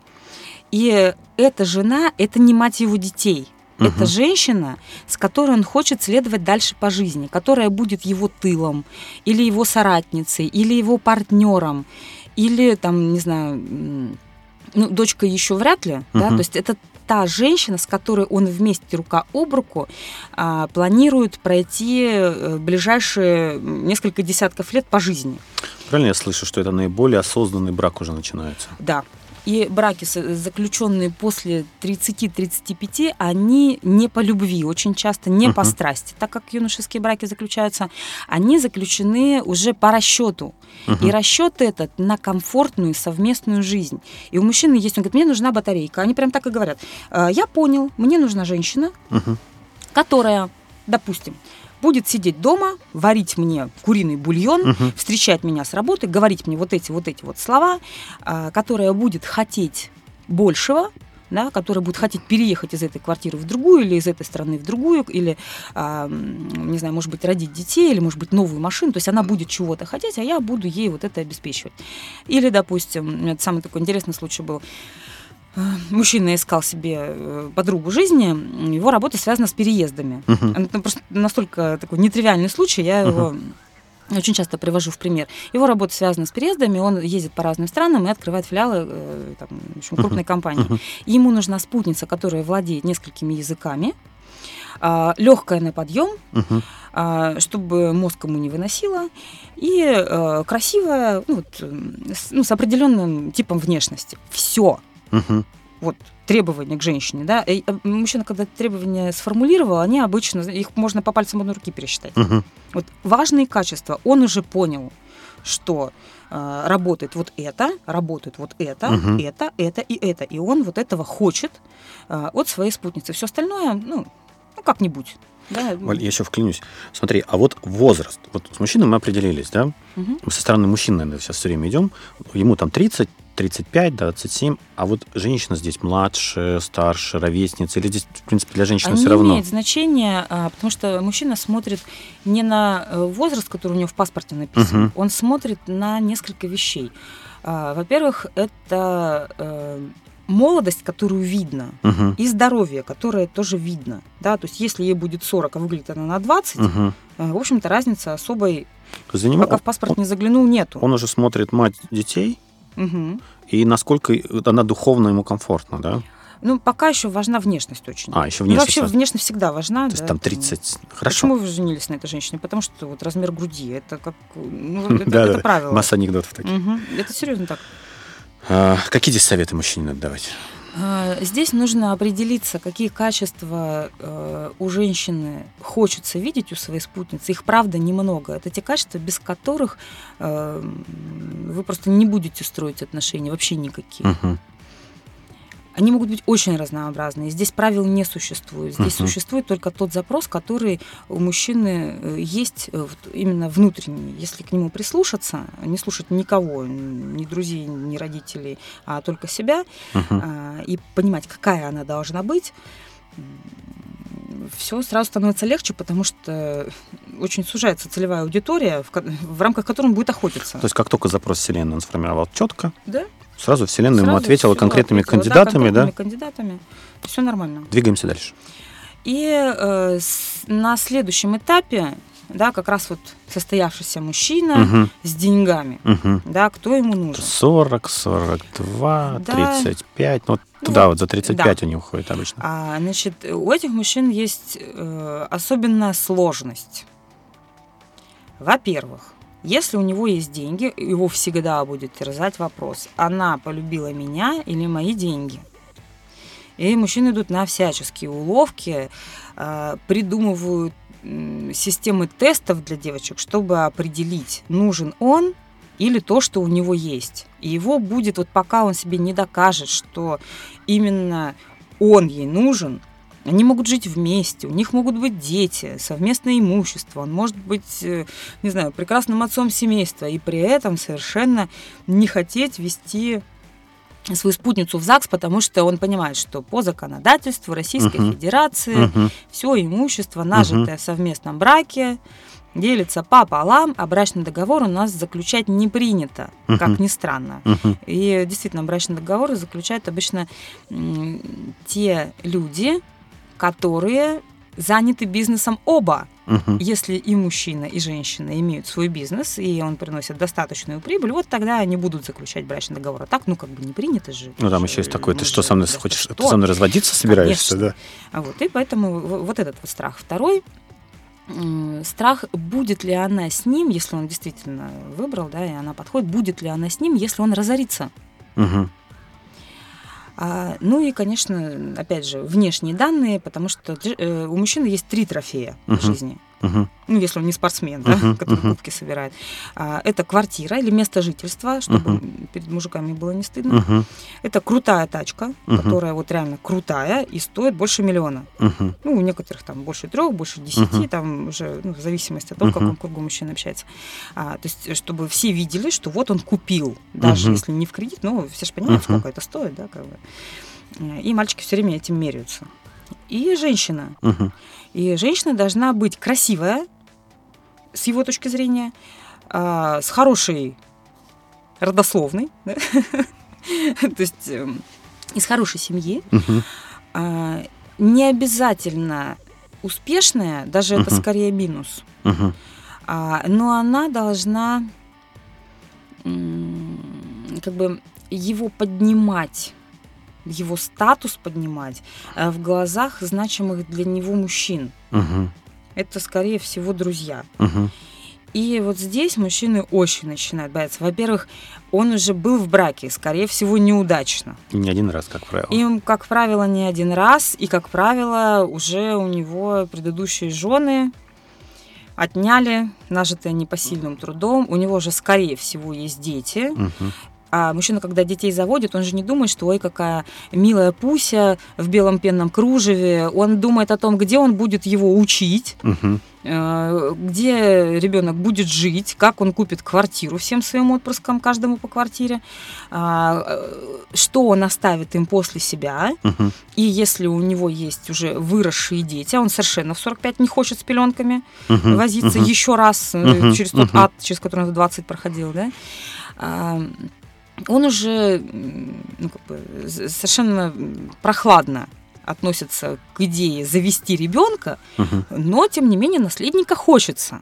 [SPEAKER 3] И эта жена – это не мать его детей. Это
[SPEAKER 2] Мгм.
[SPEAKER 3] женщина, с которой он хочет следовать дальше по жизни, которая будет его тылом, или его соратницей, или его партнером, или там, не знаю, ну, дочка еще вряд ли, да,
[SPEAKER 2] Мгм.
[SPEAKER 3] то есть это та женщина, с которой он вместе рука об руку а, планирует пройти э, ближайшие несколько десятков лет по жизни.
[SPEAKER 2] Правильно я слышу, что это наиболее осознанный брак уже начинается?
[SPEAKER 3] Да. И браки, заключенные после 30-35, они не по любви, очень часто не по
[SPEAKER 2] Мгм.
[SPEAKER 3] страсти. Так как юношеские браки заключаются, они заключены уже по расчету.
[SPEAKER 2] Мгм.
[SPEAKER 3] И расчет этот на комфортную совместную жизнь. И у мужчины есть, он говорит, мне нужна батарейка. Они прям так и говорят. «Э, Я понял, мне нужна женщина,
[SPEAKER 2] Мгм.
[SPEAKER 3] которая, допустим, будет сидеть дома, варить мне куриный бульон,
[SPEAKER 2] Мгм.
[SPEAKER 3] встречать меня с работы, говорить мне вот эти вот эти вот слова, а, которая будет хотеть большего, да, который будет хотеть переехать из этой квартиры в другую, или из этой страны в другую, или, а, не знаю, может быть, родить детей, или, может быть, новую машину. То есть она будет чего-то хотеть, а я буду ей вот это обеспечивать. Или, допустим, это самый такой интересный случай был. Э, мужчина искал себе э, подругу жизни, его работа связана с переездами. Uh-huh. Это просто настолько такой нетривиальный случай, я uh-huh. его очень часто привожу в пример. Его работа связана с переездами, он ездит по разным странам и открывает филиалы э, там, в общем, крупной uh-huh. компании. Uh-huh. Ему нужна спутница, которая владеет несколькими языками, а, легкая на подъем, uh-huh. а, чтобы мозг ему не выносила, и красивая, ну, вот, ну, с определенным типом внешности. Все. Uh-huh. Вот требования к женщине, да, и э, мужчина, когда требования сформулировал, они обычно, их можно по пальцам одной руки пересчитать. Uh-huh. Вот важные качества, он уже понял, что э, работает вот это, работает вот это, uh-huh. это, это и это, и он вот этого хочет э, от своей спутницы. Все остальное, ну, ну как-нибудь.
[SPEAKER 2] Да. Валь, я еще вклинюсь. Смотри, а вот возраст. Вот с мужчиной мы определились, да? Угу. Мы со стороны мужчин, наверное, сейчас все время идем. Ему там 30, 35, 27, а вот женщина здесь младше, старше, ровесница, или здесь, в принципе, для женщины все равно?
[SPEAKER 3] Не имеет значения, а, потому что мужчина смотрит не на э, возраст, который у него в паспорте написан, угу. он смотрит на несколько вещей. А, во-первых, это э, молодость, которую видно, угу. и здоровье, которое тоже видно. Да? То есть если ей будет 40, а выглядит она на 20, угу. в общем-то разницы особой, За ним, пока он, в паспорт не заглянул, нету.
[SPEAKER 2] Он уже смотрит мать детей, угу. и насколько она духовно ему комфортна, да?
[SPEAKER 3] Ну, пока еще важна внешность очень.
[SPEAKER 2] А, еще внешность.
[SPEAKER 3] Ну, вообще внешность всегда важна.
[SPEAKER 2] То да, есть там 30. Это... Хорошо.
[SPEAKER 3] Почему вы женились на этой женщине? Потому что вот размер груди, это как... Ну, <laughs> это, это правило.
[SPEAKER 2] Масса анекдотов таких.
[SPEAKER 3] Это серьезно так.
[SPEAKER 2] А, какие здесь советы мужчине надо давать?
[SPEAKER 3] А, здесь нужно определиться, какие качества э, у женщины хочется видеть у своей спутницы. Их, правда, немного. Это те качества, без которых э, вы просто не будете строить отношения вообще никакие. Uh-huh. Они могут быть очень разнообразные. Здесь правил не существует. Здесь uh-huh. существует только тот запрос, который у мужчины э, есть э, именно внутренний. Если к нему прислушаться, не слушать никого, ни друзей, ни родителей, а только себя, uh-huh. и понимать, какая она должна быть, все сразу становится легче, потому что очень сужается целевая аудитория, в, в рамках которой он будет охотиться.
[SPEAKER 2] То есть как только запрос Вселенной он сформировал четко,
[SPEAKER 3] да?
[SPEAKER 2] Сразу Вселенная Сразу ему ответила конкретными ответила, кандидатами, да?
[SPEAKER 3] Конкретными кандидатами. Все нормально.
[SPEAKER 2] Двигаемся дальше.
[SPEAKER 3] И э, с, на следующем этапе, да, как раз вот состоявшийся мужчина угу. с деньгами, угу. да, кто ему нужен?
[SPEAKER 2] 40, 42, да. 35, ну, ну туда вот за 35 да. они уходят обычно.
[SPEAKER 3] А, значит, у этих мужчин есть э, особенная сложность. Во-первых, если у него есть деньги, его всегда будет терзать вопрос, она полюбила меня или мои деньги. И мужчины идут на всяческие уловки, а, придумывают системы тестов для девочек, чтобы определить, нужен он или то, что у него есть. И его будет, вот пока он себе не докажет, что именно он ей нужен, они могут жить вместе, у них могут быть дети, совместное имущество, он может быть, э, не знаю, прекрасным отцом семейства, и при этом совершенно не хотеть вести свою спутницу в ЗАГС, потому что он понимает, что по законодательству Российской uh-huh. Федерации uh-huh. все имущество, нажитое uh-huh. в совместном браке, делится пополам, а брачный договор у нас заключать не принято, uh-huh. как ни странно. Uh-huh. И действительно, брачный договор заключают обычно те люди, которые заняты бизнесом оба. Угу. Если и мужчина, и женщина имеют свой бизнес, и он приносит достаточную прибыль, вот тогда они будут заключать брачный договор. А так, ну, как бы не принято же.
[SPEAKER 2] Ну, там еще есть такое, ты что, со мной хочешь, что? ты со мной разводиться собираешься,
[SPEAKER 3] Конечно. да? Вот, и поэтому вот этот вот страх. Второй, страх, будет ли она с ним, если он действительно выбрал, да, и она подходит, будет ли она с ним, если он разорится. Угу. А, ну и, конечно, опять же, внешние данные, потому что э, у мужчины есть три трофея uh-huh. в жизни. Ну, если он не спортсмен, да,
[SPEAKER 2] Мгм,
[SPEAKER 3] который
[SPEAKER 2] мгм.
[SPEAKER 3] кубки собирает. А, это квартира или место жительства, чтобы перед мужиками было не стыдно.
[SPEAKER 2] Мгм.
[SPEAKER 3] Это крутая тачка,
[SPEAKER 2] Мгм.
[SPEAKER 3] которая вот реально крутая и стоит больше миллиона.
[SPEAKER 2] Мгм.
[SPEAKER 3] Ну, у некоторых там больше трех, больше десяти,
[SPEAKER 2] Мгм.
[SPEAKER 3] там уже ну, в зависимости от того, в
[SPEAKER 2] Мгм.
[SPEAKER 3] каком кругу мужчина общается. А, то есть, чтобы все видели, что вот он купил, даже
[SPEAKER 2] Мгм.
[SPEAKER 3] если не в кредит, ну, все же понимают,
[SPEAKER 2] Мгм.
[SPEAKER 3] сколько это стоит, да, как бы. Э, И мальчики все время этим меряются. И женщина.
[SPEAKER 2] Мгм.
[SPEAKER 3] И женщина должна быть красивая, с его точки зрения, а, с хорошей родословной, <laughs> да? то есть эм, из хорошей семьи, а, не обязательно успешная, даже это скорее минус, а, но она должна как бы его поднимать, его статус поднимать э, в глазах значимых для него мужчин.
[SPEAKER 2] Мгм.
[SPEAKER 3] Это, скорее всего, друзья.
[SPEAKER 2] Мгм.
[SPEAKER 3] И вот здесь мужчины очень начинают бояться. Во-первых, он уже был в браке, скорее всего, неудачно.
[SPEAKER 2] И не один раз, как правило.
[SPEAKER 3] Им, как правило, не один раз, и, как правило, уже у него предыдущие жены отняли, нажитые непосильным трудом. У него же, скорее всего, есть дети.
[SPEAKER 2] Мгм.
[SPEAKER 3] А мужчина, когда детей заводит, он же не думает, что ой, какая милая Пуся в белом пенном кружеве. Он думает о том, где он будет его учить, э, где ребенок будет жить, как он купит квартиру всем своим отпрыскам, каждому по квартире, а, э, что он оставит им после себя.
[SPEAKER 2] Мгм.
[SPEAKER 3] И если у него есть уже выросшие дети, а он совершенно в 45 не хочет с пеленками
[SPEAKER 2] Мгм.
[SPEAKER 3] возиться
[SPEAKER 2] Мгм.
[SPEAKER 3] еще раз
[SPEAKER 2] Мгм.
[SPEAKER 3] через тот
[SPEAKER 2] Мгм.
[SPEAKER 3] ад, через который он в 20 проходил, да, он уже ну, как бы, совершенно прохладно относится к идее завести ребенка,
[SPEAKER 2] Мгм.
[SPEAKER 3] но тем не менее наследника хочется.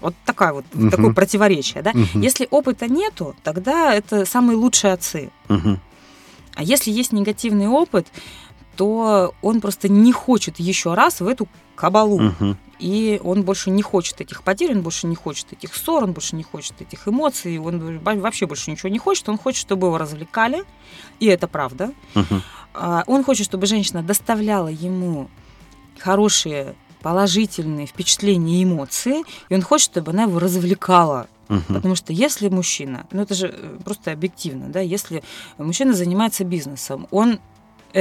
[SPEAKER 3] Вот такая вот,
[SPEAKER 2] Мгм.
[SPEAKER 3] такое противоречие, да.
[SPEAKER 2] Мгм.
[SPEAKER 3] Если опыта нету, тогда это самые лучшие отцы.
[SPEAKER 2] Мгм.
[SPEAKER 3] А если есть негативный опыт, то он просто не хочет еще раз в эту кабалу.
[SPEAKER 2] Мгм.
[SPEAKER 3] И он больше не хочет этих потерь, он больше не хочет этих ссор, он больше не хочет этих эмоций, он вообще больше ничего не хочет. Он хочет, чтобы его развлекали, и это правда. А, Он хочет, чтобы женщина доставляла ему хорошие, положительные впечатления и эмоции, и он хочет, чтобы она его развлекала.
[SPEAKER 2] Мгм.
[SPEAKER 3] Потому что если мужчина, ну это же э, просто объективно, да, если мужчина занимается бизнесом, он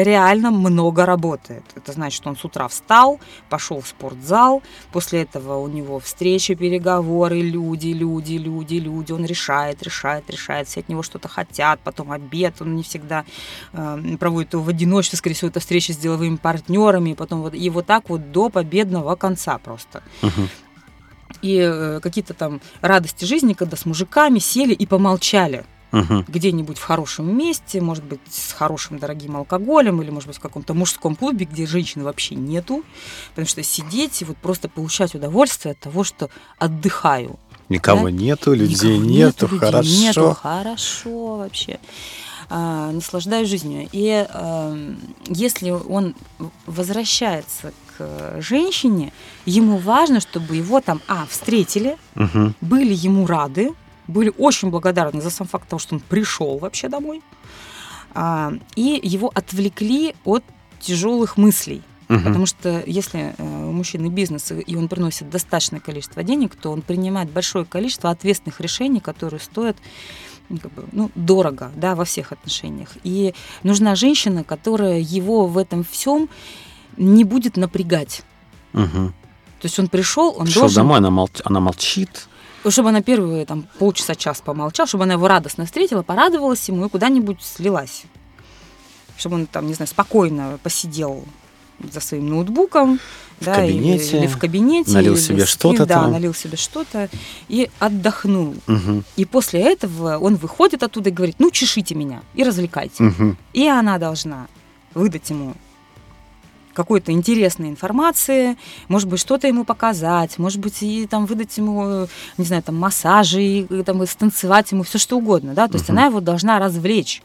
[SPEAKER 3] реально много работает. Это значит, что он с утра встал, пошел в спортзал, после этого у него встречи, переговоры, люди, люди, люди, люди, он решает, решает, решает, все от него что-то хотят, потом обед, он не всегда э, проводит его в одиночестве, скорее всего, это встречи с деловыми партнерами, и потом вот, и вот так вот до победного конца просто.
[SPEAKER 2] Мгм.
[SPEAKER 3] и э, какие-то там радости жизни, когда с мужиками сели и помолчали
[SPEAKER 2] Мгм.
[SPEAKER 3] где-нибудь в хорошем месте, может быть, с хорошим дорогим алкоголем, или, может быть, в каком-то мужском клубе, где женщин вообще нету, потому что сидеть и вот просто получать удовольствие от того, что отдыхаю.
[SPEAKER 2] Никого
[SPEAKER 3] Да?
[SPEAKER 2] нету, людей
[SPEAKER 3] Никого
[SPEAKER 2] нету,
[SPEAKER 3] людей
[SPEAKER 2] хорошо.
[SPEAKER 3] нету, хорошо вообще. А, наслаждаюсь жизнью. И эм, если он возвращается к женщине, ему важно, чтобы его там, а, встретили,
[SPEAKER 2] Мгм.
[SPEAKER 3] были ему рады, были очень благодарны за сам факт того, что он пришел вообще домой, а, и его отвлекли от тяжелых мыслей.
[SPEAKER 2] Мгм.
[SPEAKER 3] Потому что если э, у мужчины бизнес, и- он приносит достаточное количество денег, то он принимает большое количество ответственных решений, которые стоят ну, как бы, ну, дорого да, во всех отношениях. И нужна женщина, которая его в этом всем не будет напрягать.
[SPEAKER 2] Мгм.
[SPEAKER 3] То есть он пришел, он
[SPEAKER 2] Пришел
[SPEAKER 3] должен
[SPEAKER 2] домой, она, молч- она молчит.
[SPEAKER 3] Чтобы она первые там, полчаса-час помолчала, чтобы она его радостно встретила, порадовалась ему и куда-нибудь слилась. Чтобы он там, не знаю, спокойно посидел за своим ноутбуком,
[SPEAKER 2] В
[SPEAKER 3] да, или-
[SPEAKER 2] кабинете,
[SPEAKER 3] или, в кабинете,
[SPEAKER 2] налил
[SPEAKER 3] или
[SPEAKER 2] себе что-то
[SPEAKER 3] да,
[SPEAKER 2] там.
[SPEAKER 3] налил себе что-то и отдохнул.
[SPEAKER 2] Мгм.
[SPEAKER 3] И после этого он выходит оттуда и говорит, ну чешите меня и развлекайте.
[SPEAKER 2] Мгм.
[SPEAKER 3] И она должна выдать ему какой-то интересной информации, может быть, что-то ему показать, может быть, и там выдать ему, э, не знаю, там массажи, и, э, там, и станцевать ему, все что угодно, да, то есть она его должна развлечь.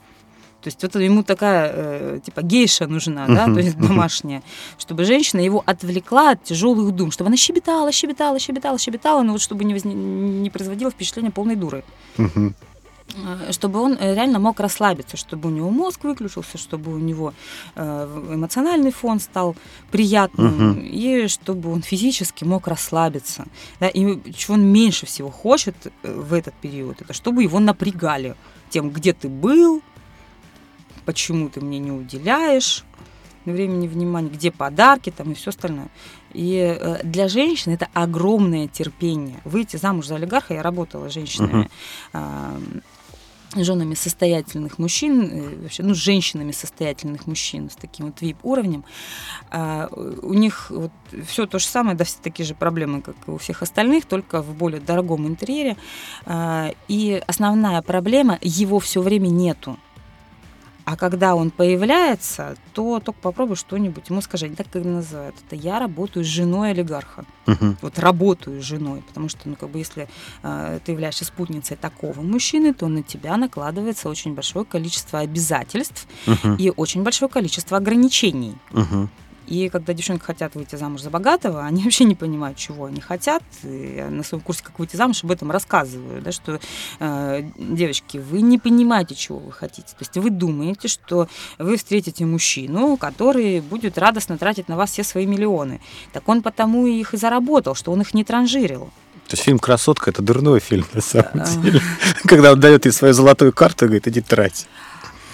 [SPEAKER 3] То есть вот ему такая, э, типа, гейша нужна, да, то есть домашняя, чтобы женщина его отвлекла от тяжелых дум, чтобы она щебетала, щебетала, щебетала, щебетала, но вот чтобы не, возне- не производила впечатление полной дуры. Э, чтобы он э, реально мог расслабиться, чтобы у него мозг выключился, чтобы у него э, эмоциональный фон стал приятным, угу. и чтобы он физически мог расслабиться. Да, и чего он меньше всего хочет в этот период, это чтобы его напрягали тем, где ты был, почему ты мне не уделяешь времени, внимания, где подарки там и все остальное. И для женщин это огромное терпение. Выйти замуж за олигарха, я работала с женщинами, uh-huh женами состоятельных мужчин, э, вообще, ну, с женщинами состоятельных мужчин с таким вот VIP-уровнем, а, у них вот все то же самое, да, все такие же проблемы, как и у всех остальных, только в более дорогом интерьере. А, и основная проблема, его все время нету. А когда он появляется, то только попробуй что-нибудь ему скажи. Так как называют это я работаю с женой олигарха. Угу. Вот работаю с женой. Потому что, ну, как бы, если э, ты являешься спутницей такого мужчины, то на тебя накладывается очень большое количество обязательств угу. и очень большое количество ограничений. Угу. И когда девчонки хотят выйти замуж за богатого, <laughs> они вообще не понимают, чего они хотят. И на своем курсе «Как выйти замуж» об этом рассказываю, да, что э, девочки, вы не понимаете, чего вы хотите. То есть вы думаете, что вы встретите мужчину, который будет радостно тратить на вас все свои миллионы. Так он потому их и заработал, что он их не транжирил.
[SPEAKER 2] То есть фильм «Красотка» — это дурной фильм, на самом деле. <laughs> Когда он дает ей свою золотую карту и говорит, иди трать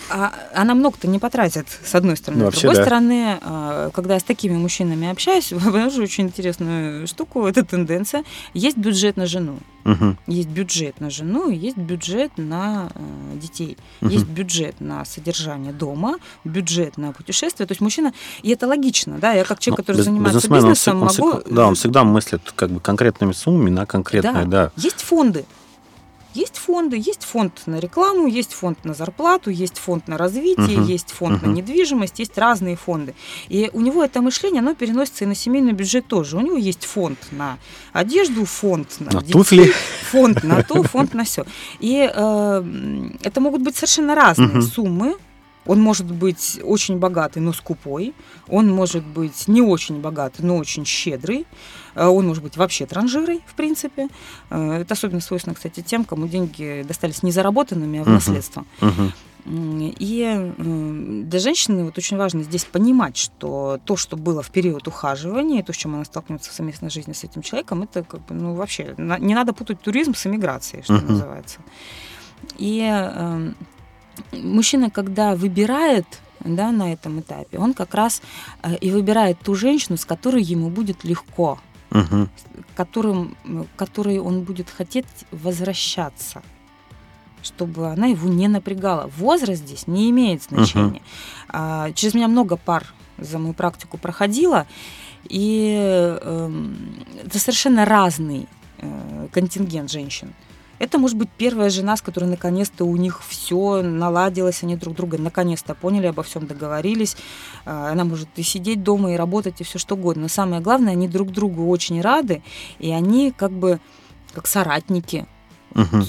[SPEAKER 3] она много-то не потратит, с одной стороны. Ну, с другой да. стороны, а, когда я с такими мужчинами общаюсь, <laughs> обнаружу очень интересную штуку, это тенденция. Есть бюджет на жену. Угу. Есть бюджет на жену, есть бюджет на э, детей, угу. есть бюджет на содержание дома, бюджет на путешествия. То есть мужчина, и это логично, да, я как человек, ну, который без, занимается бизнесом, он,
[SPEAKER 2] могу... Он, да, он всегда мыслит как бы конкретными суммами на конкретные, да.
[SPEAKER 3] да. Есть фонды, есть фонды, есть фонд на рекламу, есть фонд на зарплату, есть фонд на развитие, uh-huh. есть фонд uh-huh. на недвижимость, есть разные фонды. И у него это мышление, оно переносится и на семейный бюджет тоже. У него есть фонд на одежду, фонд на,
[SPEAKER 2] на детей, туфли,
[SPEAKER 3] фонд на то, <laughs> фонд на все. И э, это могут быть совершенно разные uh-huh. суммы, он может быть очень богатый, но скупой. Он может быть не очень богатый, но очень щедрый. Э, он может быть вообще транжирой, в принципе. Э, это особенно свойственно, кстати, тем, кому деньги достались не заработанными, а в наследство. Uh-huh. И для женщины вот очень важно здесь понимать, что то, что было в период ухаживания, то, с чем она столкнется в совместной жизни с этим человеком, это как бы, ну, вообще, не надо путать туризм с эмиграцией, что uh-huh. называется. И э, мужчина, когда выбирает да, на этом этапе, он как раз э, и выбирает ту женщину, с которой ему будет легко, угу. которым, которой он будет хотеть возвращаться чтобы она его не напрягала. Возраст здесь не имеет значения. Uh-huh. А, через меня много пар за мою практику проходило, и э, это совершенно разный э, контингент женщин. Это может быть первая жена, с которой наконец-то у них все наладилось, они друг друга наконец-то поняли, обо всем договорились. А, она может и сидеть дома, и работать, и все что угодно. Но самое главное, они друг другу очень рады, и они как бы как соратники.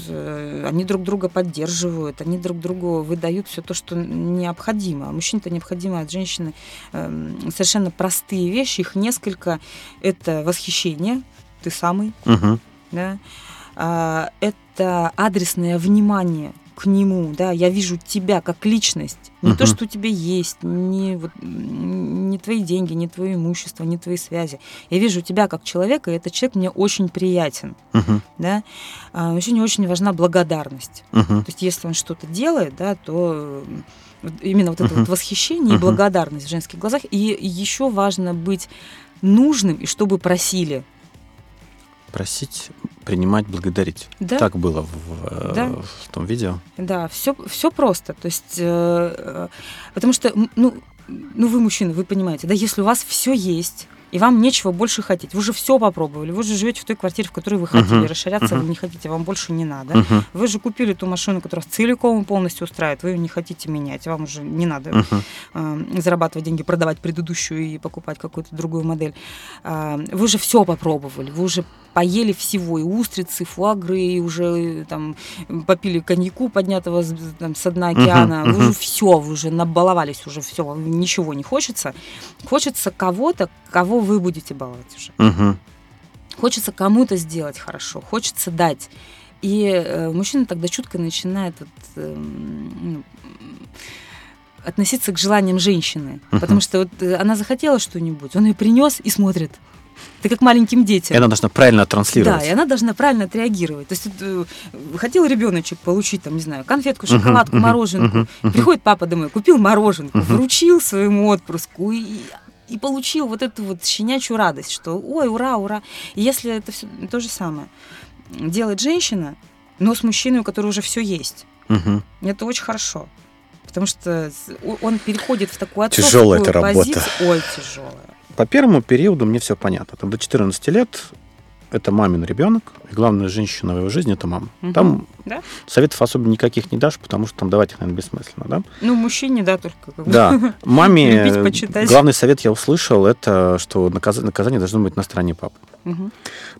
[SPEAKER 3] Э, они друг друга поддерживают, они друг другу выдают все то, что необходимо. А мужчине-то необходимо от женщины э, совершенно простые вещи, их несколько. Это восхищение, ты самый, uh-huh. да, это адресное внимание к нему, да, я вижу тебя как личность, не uh-huh. то, что у тебя есть, не, вот, не твои деньги, не твое имущество, не твои связи. Я вижу тебя как человека, и этот человек мне очень приятен, uh-huh. да. А, мужчине очень важна благодарность. Uh-huh. То есть, если он что-то делает, да, то именно вот это uh-huh. вот восхищение uh-huh. и благодарность в женских глазах. И еще важно быть нужным, и чтобы просили.
[SPEAKER 2] Просить принимать, благодарить. Да. Так было в, э, да. в том видео.
[SPEAKER 3] Да, все, все просто. То есть, э, э, потому что, ну, ну, вы мужчина, вы понимаете, да, если у вас все есть, и вам нечего больше хотеть. Вы уже все попробовали, вы же живете в той квартире, в которой вы хотели, uh-huh. расширяться uh-huh. вы не хотите, вам больше не надо. Uh-huh. Вы же купили ту машину, которая целиком и полностью устраивает, вы ее не хотите менять, вам уже не надо uh-huh. э, зарабатывать деньги, продавать предыдущую и покупать какую-то другую модель. Э, вы же все попробовали, вы уже поели всего, и устрицы, фуагры, и уже там попили коньяку, поднятого с, там, с дна океана, uh-huh. вы уже все, вы уже набаловались, уже все, ничего не хочется. Хочется кого-то, кого вы будете баловать уже. Угу. Хочется кому-то сделать хорошо, хочется дать. И э, мужчина тогда чутко начинает вот, ну, относиться к желаниям женщины.
[SPEAKER 2] Мгм.
[SPEAKER 3] Потому что вот э, она захотела что-нибудь, он ее принес и смотрит. Ты как маленьким детям.
[SPEAKER 2] И она должна правильно транслировать.
[SPEAKER 3] Да, и она должна правильно отреагировать. То есть э, хотел ребеночек получить, там, не знаю, конфетку, шоколадку, мороженку. Приходит папа домой, купил мороженку, вручил своему отпрыску и, и получил вот эту вот щенячью радость, что ой, ура, ура. И если это все то же самое делает женщина, но с мужчиной, у которого уже все есть,
[SPEAKER 2] Мгм.
[SPEAKER 3] это очень хорошо. Потому что он переходит в такую
[SPEAKER 2] Тяжелая
[SPEAKER 3] отцовскую
[SPEAKER 2] эта работа.
[SPEAKER 3] позицию. Ой, тяжелая.
[SPEAKER 2] По первому периоду мне все понятно. Там до 14 лет это мамин ребенок, и главная женщина в его жизни это мама.
[SPEAKER 3] Мгм.
[SPEAKER 2] Там
[SPEAKER 3] Да?
[SPEAKER 2] советов особо никаких не дашь, потому что там давать их, наверное, бессмысленно, да?
[SPEAKER 3] Ну, мужчине, да, только как.
[SPEAKER 2] Да, <laughs> маме
[SPEAKER 3] Любить, почитать.
[SPEAKER 2] главный совет я услышал, это что наказ- наказание должно быть на стороне папы.
[SPEAKER 3] Мгм.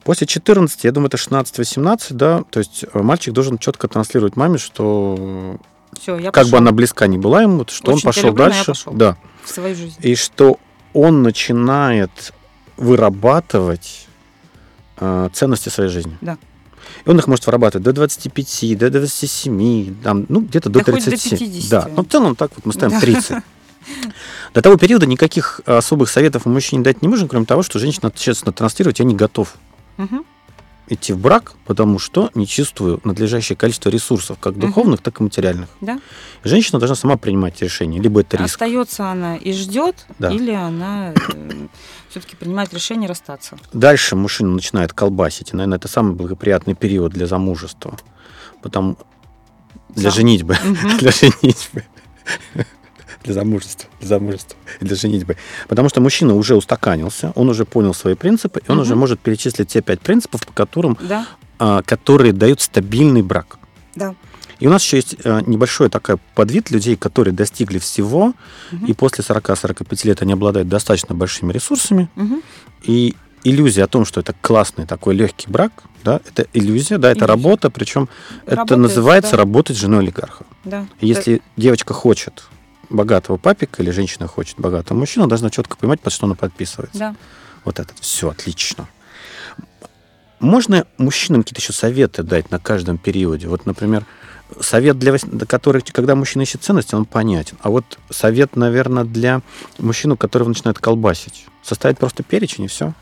[SPEAKER 2] После 14, я думаю, это 16-18, да, то есть э, мальчик должен четко транслировать маме, что
[SPEAKER 3] Все, я
[SPEAKER 2] как
[SPEAKER 3] пошёл
[SPEAKER 2] бы она близка не была ему, что он
[SPEAKER 3] Очень тебя
[SPEAKER 2] пошел
[SPEAKER 3] люблю,
[SPEAKER 2] дальше.
[SPEAKER 3] пошёл.
[SPEAKER 2] Да.
[SPEAKER 3] в свою жизнь.
[SPEAKER 2] И что он начинает вырабатывать э, ценности своей жизни.
[SPEAKER 3] Да.
[SPEAKER 2] И он их может вырабатывать до 25, до 27, там, ну, где-то до
[SPEAKER 3] Да хоть до
[SPEAKER 2] 37.
[SPEAKER 3] 50.
[SPEAKER 2] Да, но в целом так вот мы ставим
[SPEAKER 3] Да.
[SPEAKER 2] 30. <laughs> До того периода никаких особых советов мы мужчине дать не можем, кроме того, что женщина честно транслировать, я не готов
[SPEAKER 3] Мгм.
[SPEAKER 2] идти в брак, потому что не чувствую надлежащее количество ресурсов, как духовных, так и материальных.
[SPEAKER 3] Да.
[SPEAKER 2] Женщина должна сама принимать решение, либо это риск.
[SPEAKER 3] Остается она и ждет,
[SPEAKER 2] Да.
[SPEAKER 3] или она все-таки принимает решение расстаться.
[SPEAKER 2] Дальше мужчина начинает колбасить, и, наверное, это самый благоприятный период для замужества. Потому для
[SPEAKER 3] Сам.
[SPEAKER 2] женитьбы. <laughs> Для женитьбы. Для замужества. Для замужества. Для женитьбы. Потому что мужчина уже устаканился, он уже понял свои принципы, и он уже может перечислить те пять принципов, по которым,
[SPEAKER 3] Да,
[SPEAKER 2] а, которые дают стабильный брак.
[SPEAKER 3] да.
[SPEAKER 2] И у нас еще есть а, небольшой такой подвид людей, которые достигли всего,
[SPEAKER 3] Мгм.
[SPEAKER 2] и после 40-45 лет они обладают достаточно большими ресурсами,
[SPEAKER 3] Мгм.
[SPEAKER 2] и иллюзия о том, что это классный такой легкий брак, да, это иллюзия, да, это
[SPEAKER 3] Иллюзия.
[SPEAKER 2] работа, причем это
[SPEAKER 3] Работает,
[SPEAKER 2] называется
[SPEAKER 3] да.
[SPEAKER 2] работать с женой олигарха.
[SPEAKER 3] Да.
[SPEAKER 2] Если девочка хочет богатого папика или женщина хочет богатого мужчину, она должна четко понимать, под что она подписывается.
[SPEAKER 3] Да.
[SPEAKER 2] Вот это все отлично. Можно мужчинам какие-то еще советы дать на каждом периоде? Вот, например, совет для который, когда мужчина ищет ценности, он понятен. А вот совет, наверное, для мужчину, которого начинает колбасить. Составить просто перечень и все.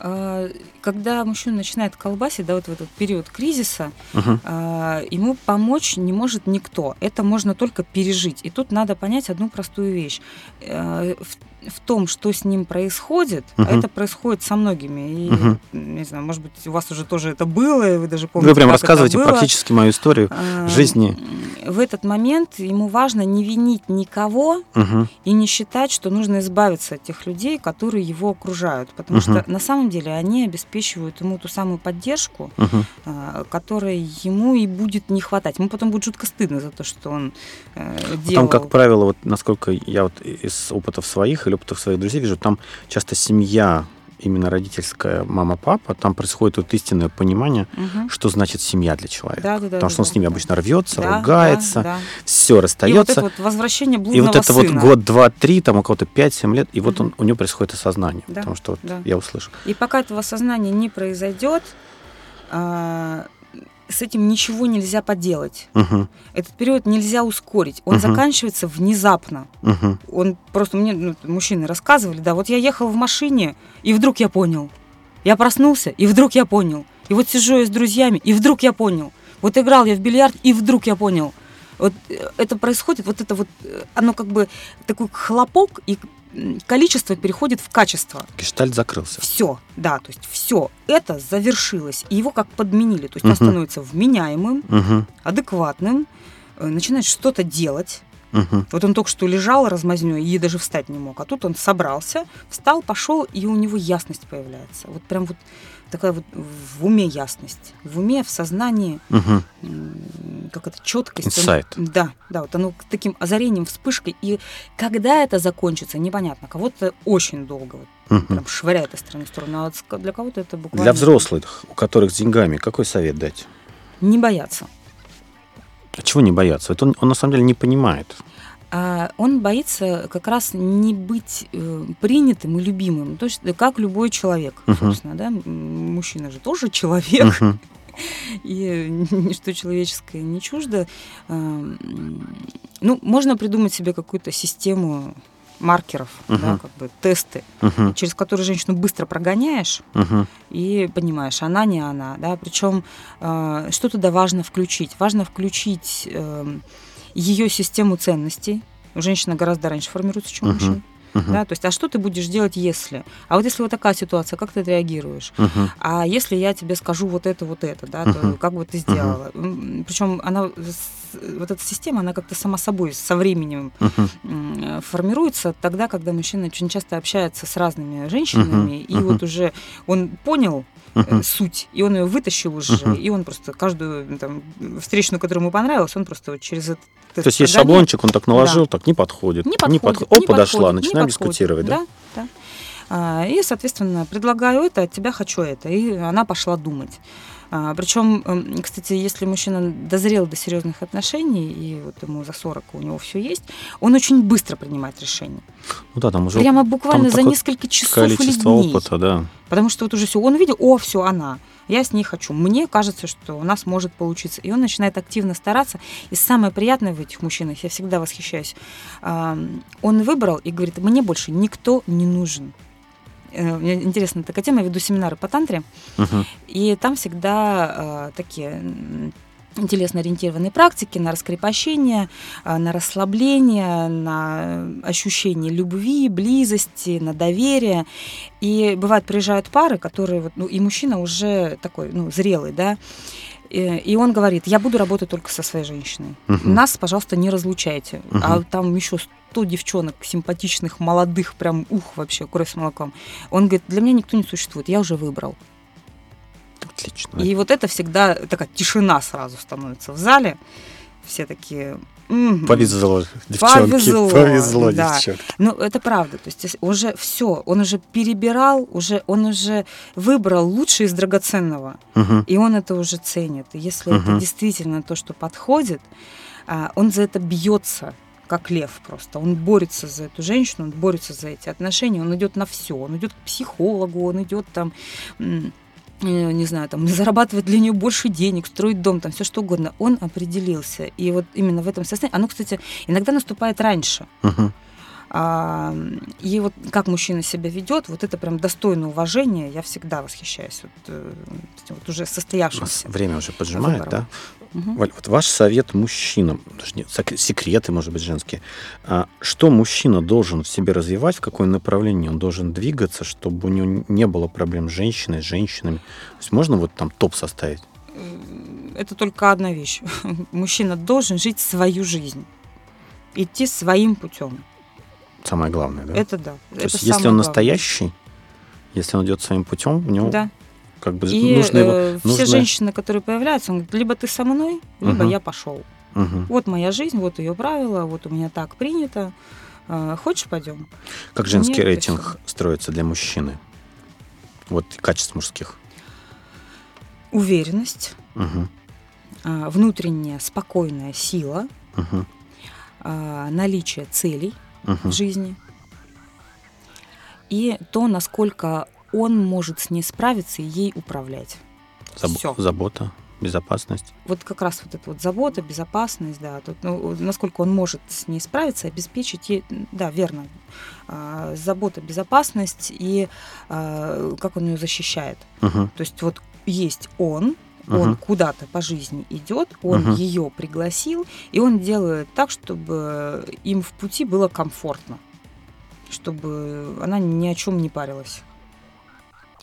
[SPEAKER 3] А, Когда мужчина начинает колбасить, да, вот в этот период кризиса,
[SPEAKER 2] Угу.
[SPEAKER 3] ему помочь не может никто. Это можно только пережить. И тут надо понять одну простую вещь. В, том, что с ним происходит,
[SPEAKER 2] Мгм.
[SPEAKER 3] это происходит со многими. И,
[SPEAKER 2] Мгм.
[SPEAKER 3] не знаю, может быть, у вас уже тоже это было, и вы даже помните,
[SPEAKER 2] Вы прям рассказываете практически мою историю
[SPEAKER 3] А,
[SPEAKER 2] жизни.
[SPEAKER 3] В этот момент ему важно не винить никого
[SPEAKER 2] Угу.
[SPEAKER 3] и не считать, что нужно избавиться от тех людей, которые его окружают. Потому
[SPEAKER 2] Мгм.
[SPEAKER 3] что на самом деле они обеспечивают ему ту самую поддержку, а, которой ему и будет не хватать. Ему потом будет жутко стыдно за то, что он э, делал.
[SPEAKER 2] Там, как правило, вот насколько я вот из опытов своих или опытов своих друзей вижу, там часто семья, именно родительская мама-папа, там происходит вот истинное понимание,
[SPEAKER 3] Мгм.
[SPEAKER 2] что значит семья для человека.
[SPEAKER 3] Да, да, да,
[SPEAKER 2] Потому что он
[SPEAKER 3] да,
[SPEAKER 2] с ними
[SPEAKER 3] да.
[SPEAKER 2] обычно рвется,
[SPEAKER 3] Да,
[SPEAKER 2] ругается,
[SPEAKER 3] да, да.
[SPEAKER 2] все
[SPEAKER 3] И вот
[SPEAKER 2] расстается.
[SPEAKER 3] это вот возвращение
[SPEAKER 2] И
[SPEAKER 3] блудного
[SPEAKER 2] вот это вот
[SPEAKER 3] сына.
[SPEAKER 2] год, два, три, там у кого-то пять-семь лет, и вот
[SPEAKER 3] Мгм.
[SPEAKER 2] он, у него происходит осознание.
[SPEAKER 3] Да,
[SPEAKER 2] Потому что вот
[SPEAKER 3] да.
[SPEAKER 2] я услышал.
[SPEAKER 3] И пока этого осознания не произойдет, а, с этим ничего нельзя поделать.
[SPEAKER 2] Угу,
[SPEAKER 3] Этот период нельзя ускорить. Он
[SPEAKER 2] Мгм.
[SPEAKER 3] заканчивается внезапно.
[SPEAKER 2] угу,
[SPEAKER 3] Он просто мне ну, мужчины рассказывали, да, вот я ехал в машине, и вдруг я понял. Я проснулся, и вдруг я понял. И вот сижу я с друзьями, и вдруг я понял. Вот играл я в бильярд, и вдруг я понял. Вот э, это происходит, вот это вот, э, оно как бы такой хлопок, и количество переходит в качество.
[SPEAKER 2] Гештальт закрылся.
[SPEAKER 3] Все, да, то есть все это завершилось, и его как подменили. То есть он
[SPEAKER 2] Мгм.
[SPEAKER 3] становится вменяемым,
[SPEAKER 2] Угу,
[SPEAKER 3] адекватным, э, начинает что-то делать,
[SPEAKER 2] угу.
[SPEAKER 3] вот он только что лежал размазнёй и даже встать не мог. А тут он собрался, встал, пошел, и у него ясность появляется. Вот прям вот такая вот в уме ясность. В уме, в сознании,
[SPEAKER 2] Угу.
[SPEAKER 3] как это, четкость.
[SPEAKER 2] Инсайт.
[SPEAKER 3] да, да, вот оно таким озарением, вспышкой. И когда это закончится, непонятно. Кого-то очень долго вот, прям швыряет из стороны в сторону, а для кого-то это буквально...
[SPEAKER 2] Для взрослых, у которых с деньгами, какой совет дать?
[SPEAKER 3] Не бояться.
[SPEAKER 2] А чего не бояться? Это он, он на самом деле не понимает.
[SPEAKER 3] А он боится как раз не быть э, принятым и любимым. То есть, э, как любой человек,
[SPEAKER 2] Мгм.
[SPEAKER 3] собственно, да. Мужчина же тоже человек.
[SPEAKER 2] Мгм. <laughs>
[SPEAKER 3] и ничто человеческое не чуждо. Эм, ну, можно придумать себе какую-то систему маркеров, uh-huh. да, как бы тесты, uh-huh. через которые женщину быстро прогоняешь uh-huh. и понимаешь, она не она, да. Причем э, что туда важно включить? Важно включить э, ее систему ценностей. Женщина гораздо раньше формируется, чем uh-huh. мужчина. Uh-huh. Да, то есть, а что ты будешь делать, если? А вот если вот такая ситуация, как ты отреагируешь? Uh-huh. А если я тебе скажу вот это, вот это, да, uh-huh. то как бы ты сделала? Uh-huh. Причем она, вот эта система, она как-то сама собой со временем uh-huh. формируется тогда, когда мужчина очень часто общается с разными женщинами, uh-huh. и uh-huh. вот уже он понял, uh-huh. суть, и он ее вытащил уже, uh-huh. и он просто каждую там, встречную, которая ему понравилась, он просто вот через этот
[SPEAKER 2] то есть есть шаблончик, он так наложил, да. так не подходит. Не подходит. Не подходит. О, не подошла, подходит, начинаем дискутировать, да?
[SPEAKER 3] Да, да. И, соответственно, предлагаю это, от тебя хочу это. И она пошла думать. А, причем, эм, кстати, если мужчина дозрел до серьезных отношений, и вот ему за 40 у него все есть, он очень быстро принимает решение.
[SPEAKER 2] Ну да, там уже
[SPEAKER 3] Прямо буквально за несколько часов
[SPEAKER 2] количество или дней. опыта, да.
[SPEAKER 3] Потому что вот уже все, он видел, о, все, она я с ней хочу. Мне кажется, что у нас может получиться. И он начинает активно стараться. И самое приятное в этих мужчинах, я всегда восхищаюсь, он выбрал и говорит, мне больше никто не нужен. Э, мне интересна такая тема, я веду семинары по тантре, uh-huh. и там всегда э, такие телесно-ориентированные практики на раскрепощение, э, на расслабление, на ощущение любви, близости, на доверие. И бывает, приезжают пары, которые, вот, ну, и мужчина уже такой, ну, зрелый, да, и он говорит, я буду работать только со своей женщиной. Угу. Нас, пожалуйста, не разлучайте. Угу. А там еще сто девчонок симпатичных, молодых, прям ух вообще, кровь с молоком. Он говорит, для меня никто не существует, я уже выбрал.
[SPEAKER 2] Отлично.
[SPEAKER 3] И вот это всегда такая тишина сразу становится в зале. Все такие,
[SPEAKER 2] Угу. Повезло, девчонки.
[SPEAKER 3] Повезло,
[SPEAKER 2] повезло
[SPEAKER 3] да. девчонки. Ну, это правда. То есть уже все, он уже перебирал, уже, он уже выбрал лучшее из драгоценного. Угу. И он это уже ценит. И если угу. это действительно то, что подходит, а, он за это бьется как лев просто. Он борется за эту женщину, он борется за эти отношения, он идет на все. Он идет к психологу, он идет там Э, не знаю, там, зарабатывать для нее больше денег, строить дом, там, все что угодно. Он определился. И вот именно в этом состоянии, оно, кстати, иногда наступает раньше. Uh-huh. А, и вот как мужчина себя ведет, вот это прям достойное уважение, я всегда восхищаюсь вот, э, вот уже состоявшимся.
[SPEAKER 2] Время уже поджимает, выбором. да? Угу. Валь, вот ваш совет мужчинам, даже нет, секреты, может быть, женские. А что мужчина должен в себе развивать, в какое направление он должен двигаться, чтобы у него не было проблем с женщиной, с женщинами? То есть можно вот там топ составить?
[SPEAKER 3] Это только одна вещь. <laughs> Мужчина должен жить свою жизнь, идти своим путем.
[SPEAKER 2] Самое главное, да?
[SPEAKER 3] Это да.
[SPEAKER 2] То это есть, если он главное. настоящий, если он идет своим путем, в него
[SPEAKER 3] да.
[SPEAKER 2] Как бы
[SPEAKER 3] и, нужно его. Э, нужно... Все женщины, которые появляются, он говорит, либо ты со мной, либо угу. я пошел. Угу. Вот моя жизнь, вот ее правила, вот у меня так принято. Э, хочешь, пойдем?
[SPEAKER 2] Как женский Нет, рейтинг строится для мужчины? Вот качеств мужских.
[SPEAKER 3] Уверенность, угу. внутренняя спокойная сила, угу. наличие целей uh-huh. в жизни. И то, насколько он может с ней справиться и ей управлять.
[SPEAKER 2] Заб- Всё. Забота, безопасность.
[SPEAKER 3] Вот как раз вот эта вот забота, безопасность, да, тут, ну, насколько он может с ней справиться, обеспечить ей, да, верно, а, забота, безопасность и а, как он ее защищает. Угу. То есть вот есть он, он uh куда-то по жизни идет, он uh ее пригласил, и он делает так, чтобы им в пути было комфортно, чтобы она ни о чем не парилась.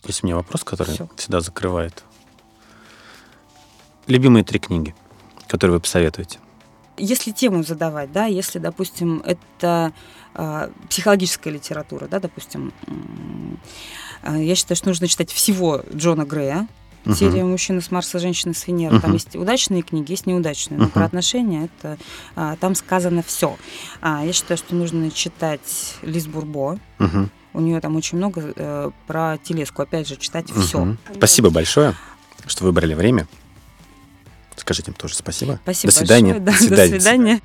[SPEAKER 2] Есть у меня вопрос, который Всё. всегда закрывает. Любимые три книги, которые вы посоветуете?
[SPEAKER 3] Если тему задавать, да, если, допустим, это э, психологическая литература, да, допустим, э, я считаю, что нужно читать всего Джона Грея, Uh-huh. Серия «Мужчина с Марса, женщина с Венеры». Uh-huh. Там есть удачные книги, есть неудачные. Но uh-huh. про отношения это а, там сказано все. А, я считаю, что нужно читать Лиз Бурбо. Uh-huh. У нее там очень много э, про телеску. Опять же, читать uh-huh. все.
[SPEAKER 2] Спасибо большое, что выбрали время. Скажите им тоже спасибо.
[SPEAKER 3] Спасибо
[SPEAKER 2] до свидания.
[SPEAKER 3] Большое, да, до свидания. До свидания.